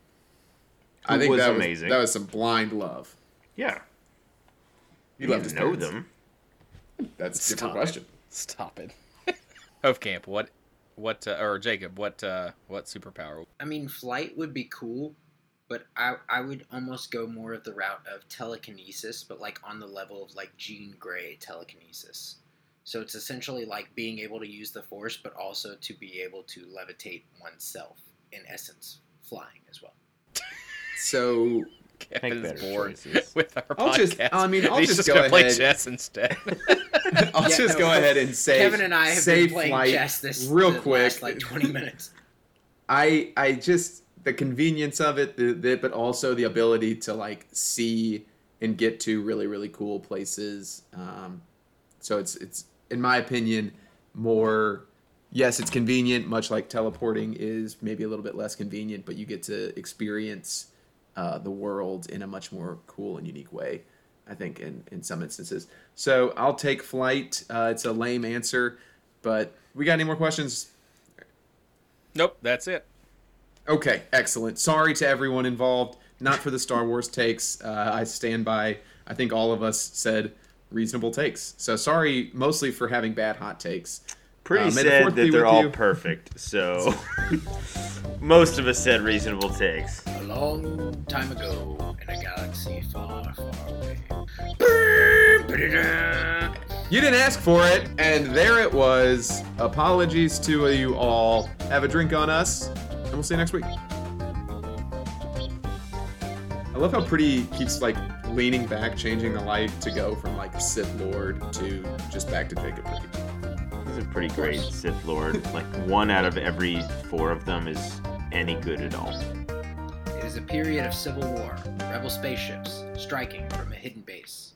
S4: I
S5: Who
S4: think
S5: was
S4: that
S5: amazing.
S4: was that was some blind love.
S5: Yeah.
S4: He
S5: You
S4: love to
S5: know
S4: parents.
S5: them.
S4: That's a
S2: Stop
S4: different
S2: it.
S4: question.
S2: stop it. [LAUGHS] Hofkamp, what, what, uh, or Jacob, what, uh, what superpower?
S3: I mean, flight would be cool, but I I would almost go more of the route of telekinesis, but like on the level of like Jean Grey telekinesis. So it's essentially like being able to use the force, but also to be able to levitate oneself. In essence, flying as well.
S4: So
S2: Kevin's bored
S5: choices.
S2: with our
S4: I'll
S2: podcast.
S4: just- I mean, I'll
S2: He's
S4: just
S2: just
S4: go
S2: gonna play chess instead. [LAUGHS] [LAUGHS]
S4: I'll
S3: Yeah,
S4: just
S3: no,
S4: go ahead and say
S3: Kevin and I have
S4: say
S3: been playing
S4: flight
S3: chess this
S4: real
S3: the
S4: quick.
S3: last, like twenty minutes. [LAUGHS]
S4: I I just the convenience of it, the, the, but also the ability to like see and get to really really cool places. Um, so it's it's in my opinion more. Yes, it's convenient, much like teleporting is maybe a little bit less convenient, but you get to experience uh, the world in a much more cool and unique way. I think in in some instances. So I'll take flight. Uh, it's a lame answer, but we got any more questions?
S2: nope, that's it.
S4: Okay, excellent. Sorry to everyone involved. Not for the Star Wars takes. Uh, I stand by. I think all of us said reasonable takes. So sorry, mostly for having bad hot takes.
S5: Pretty
S4: Uh, may the
S5: sad that they're all
S4: you.
S5: perfect. So [LAUGHS] most of us said reasonable takes.
S3: A long time ago, in a galaxy far, far away.
S4: You didn't ask for it, and there it was. Apologies to you all. Have a drink on us, and we'll see you next week. I love how Pretty keeps like leaning back, changing the light to go from like Sith Lord to just back to Jacob Pretty.
S5: He's a pretty great Sith Lord. [LAUGHS] Like one out of every four of them is any good at all.
S3: It is a period of civil war, rebel spaceships striking from a hidden base.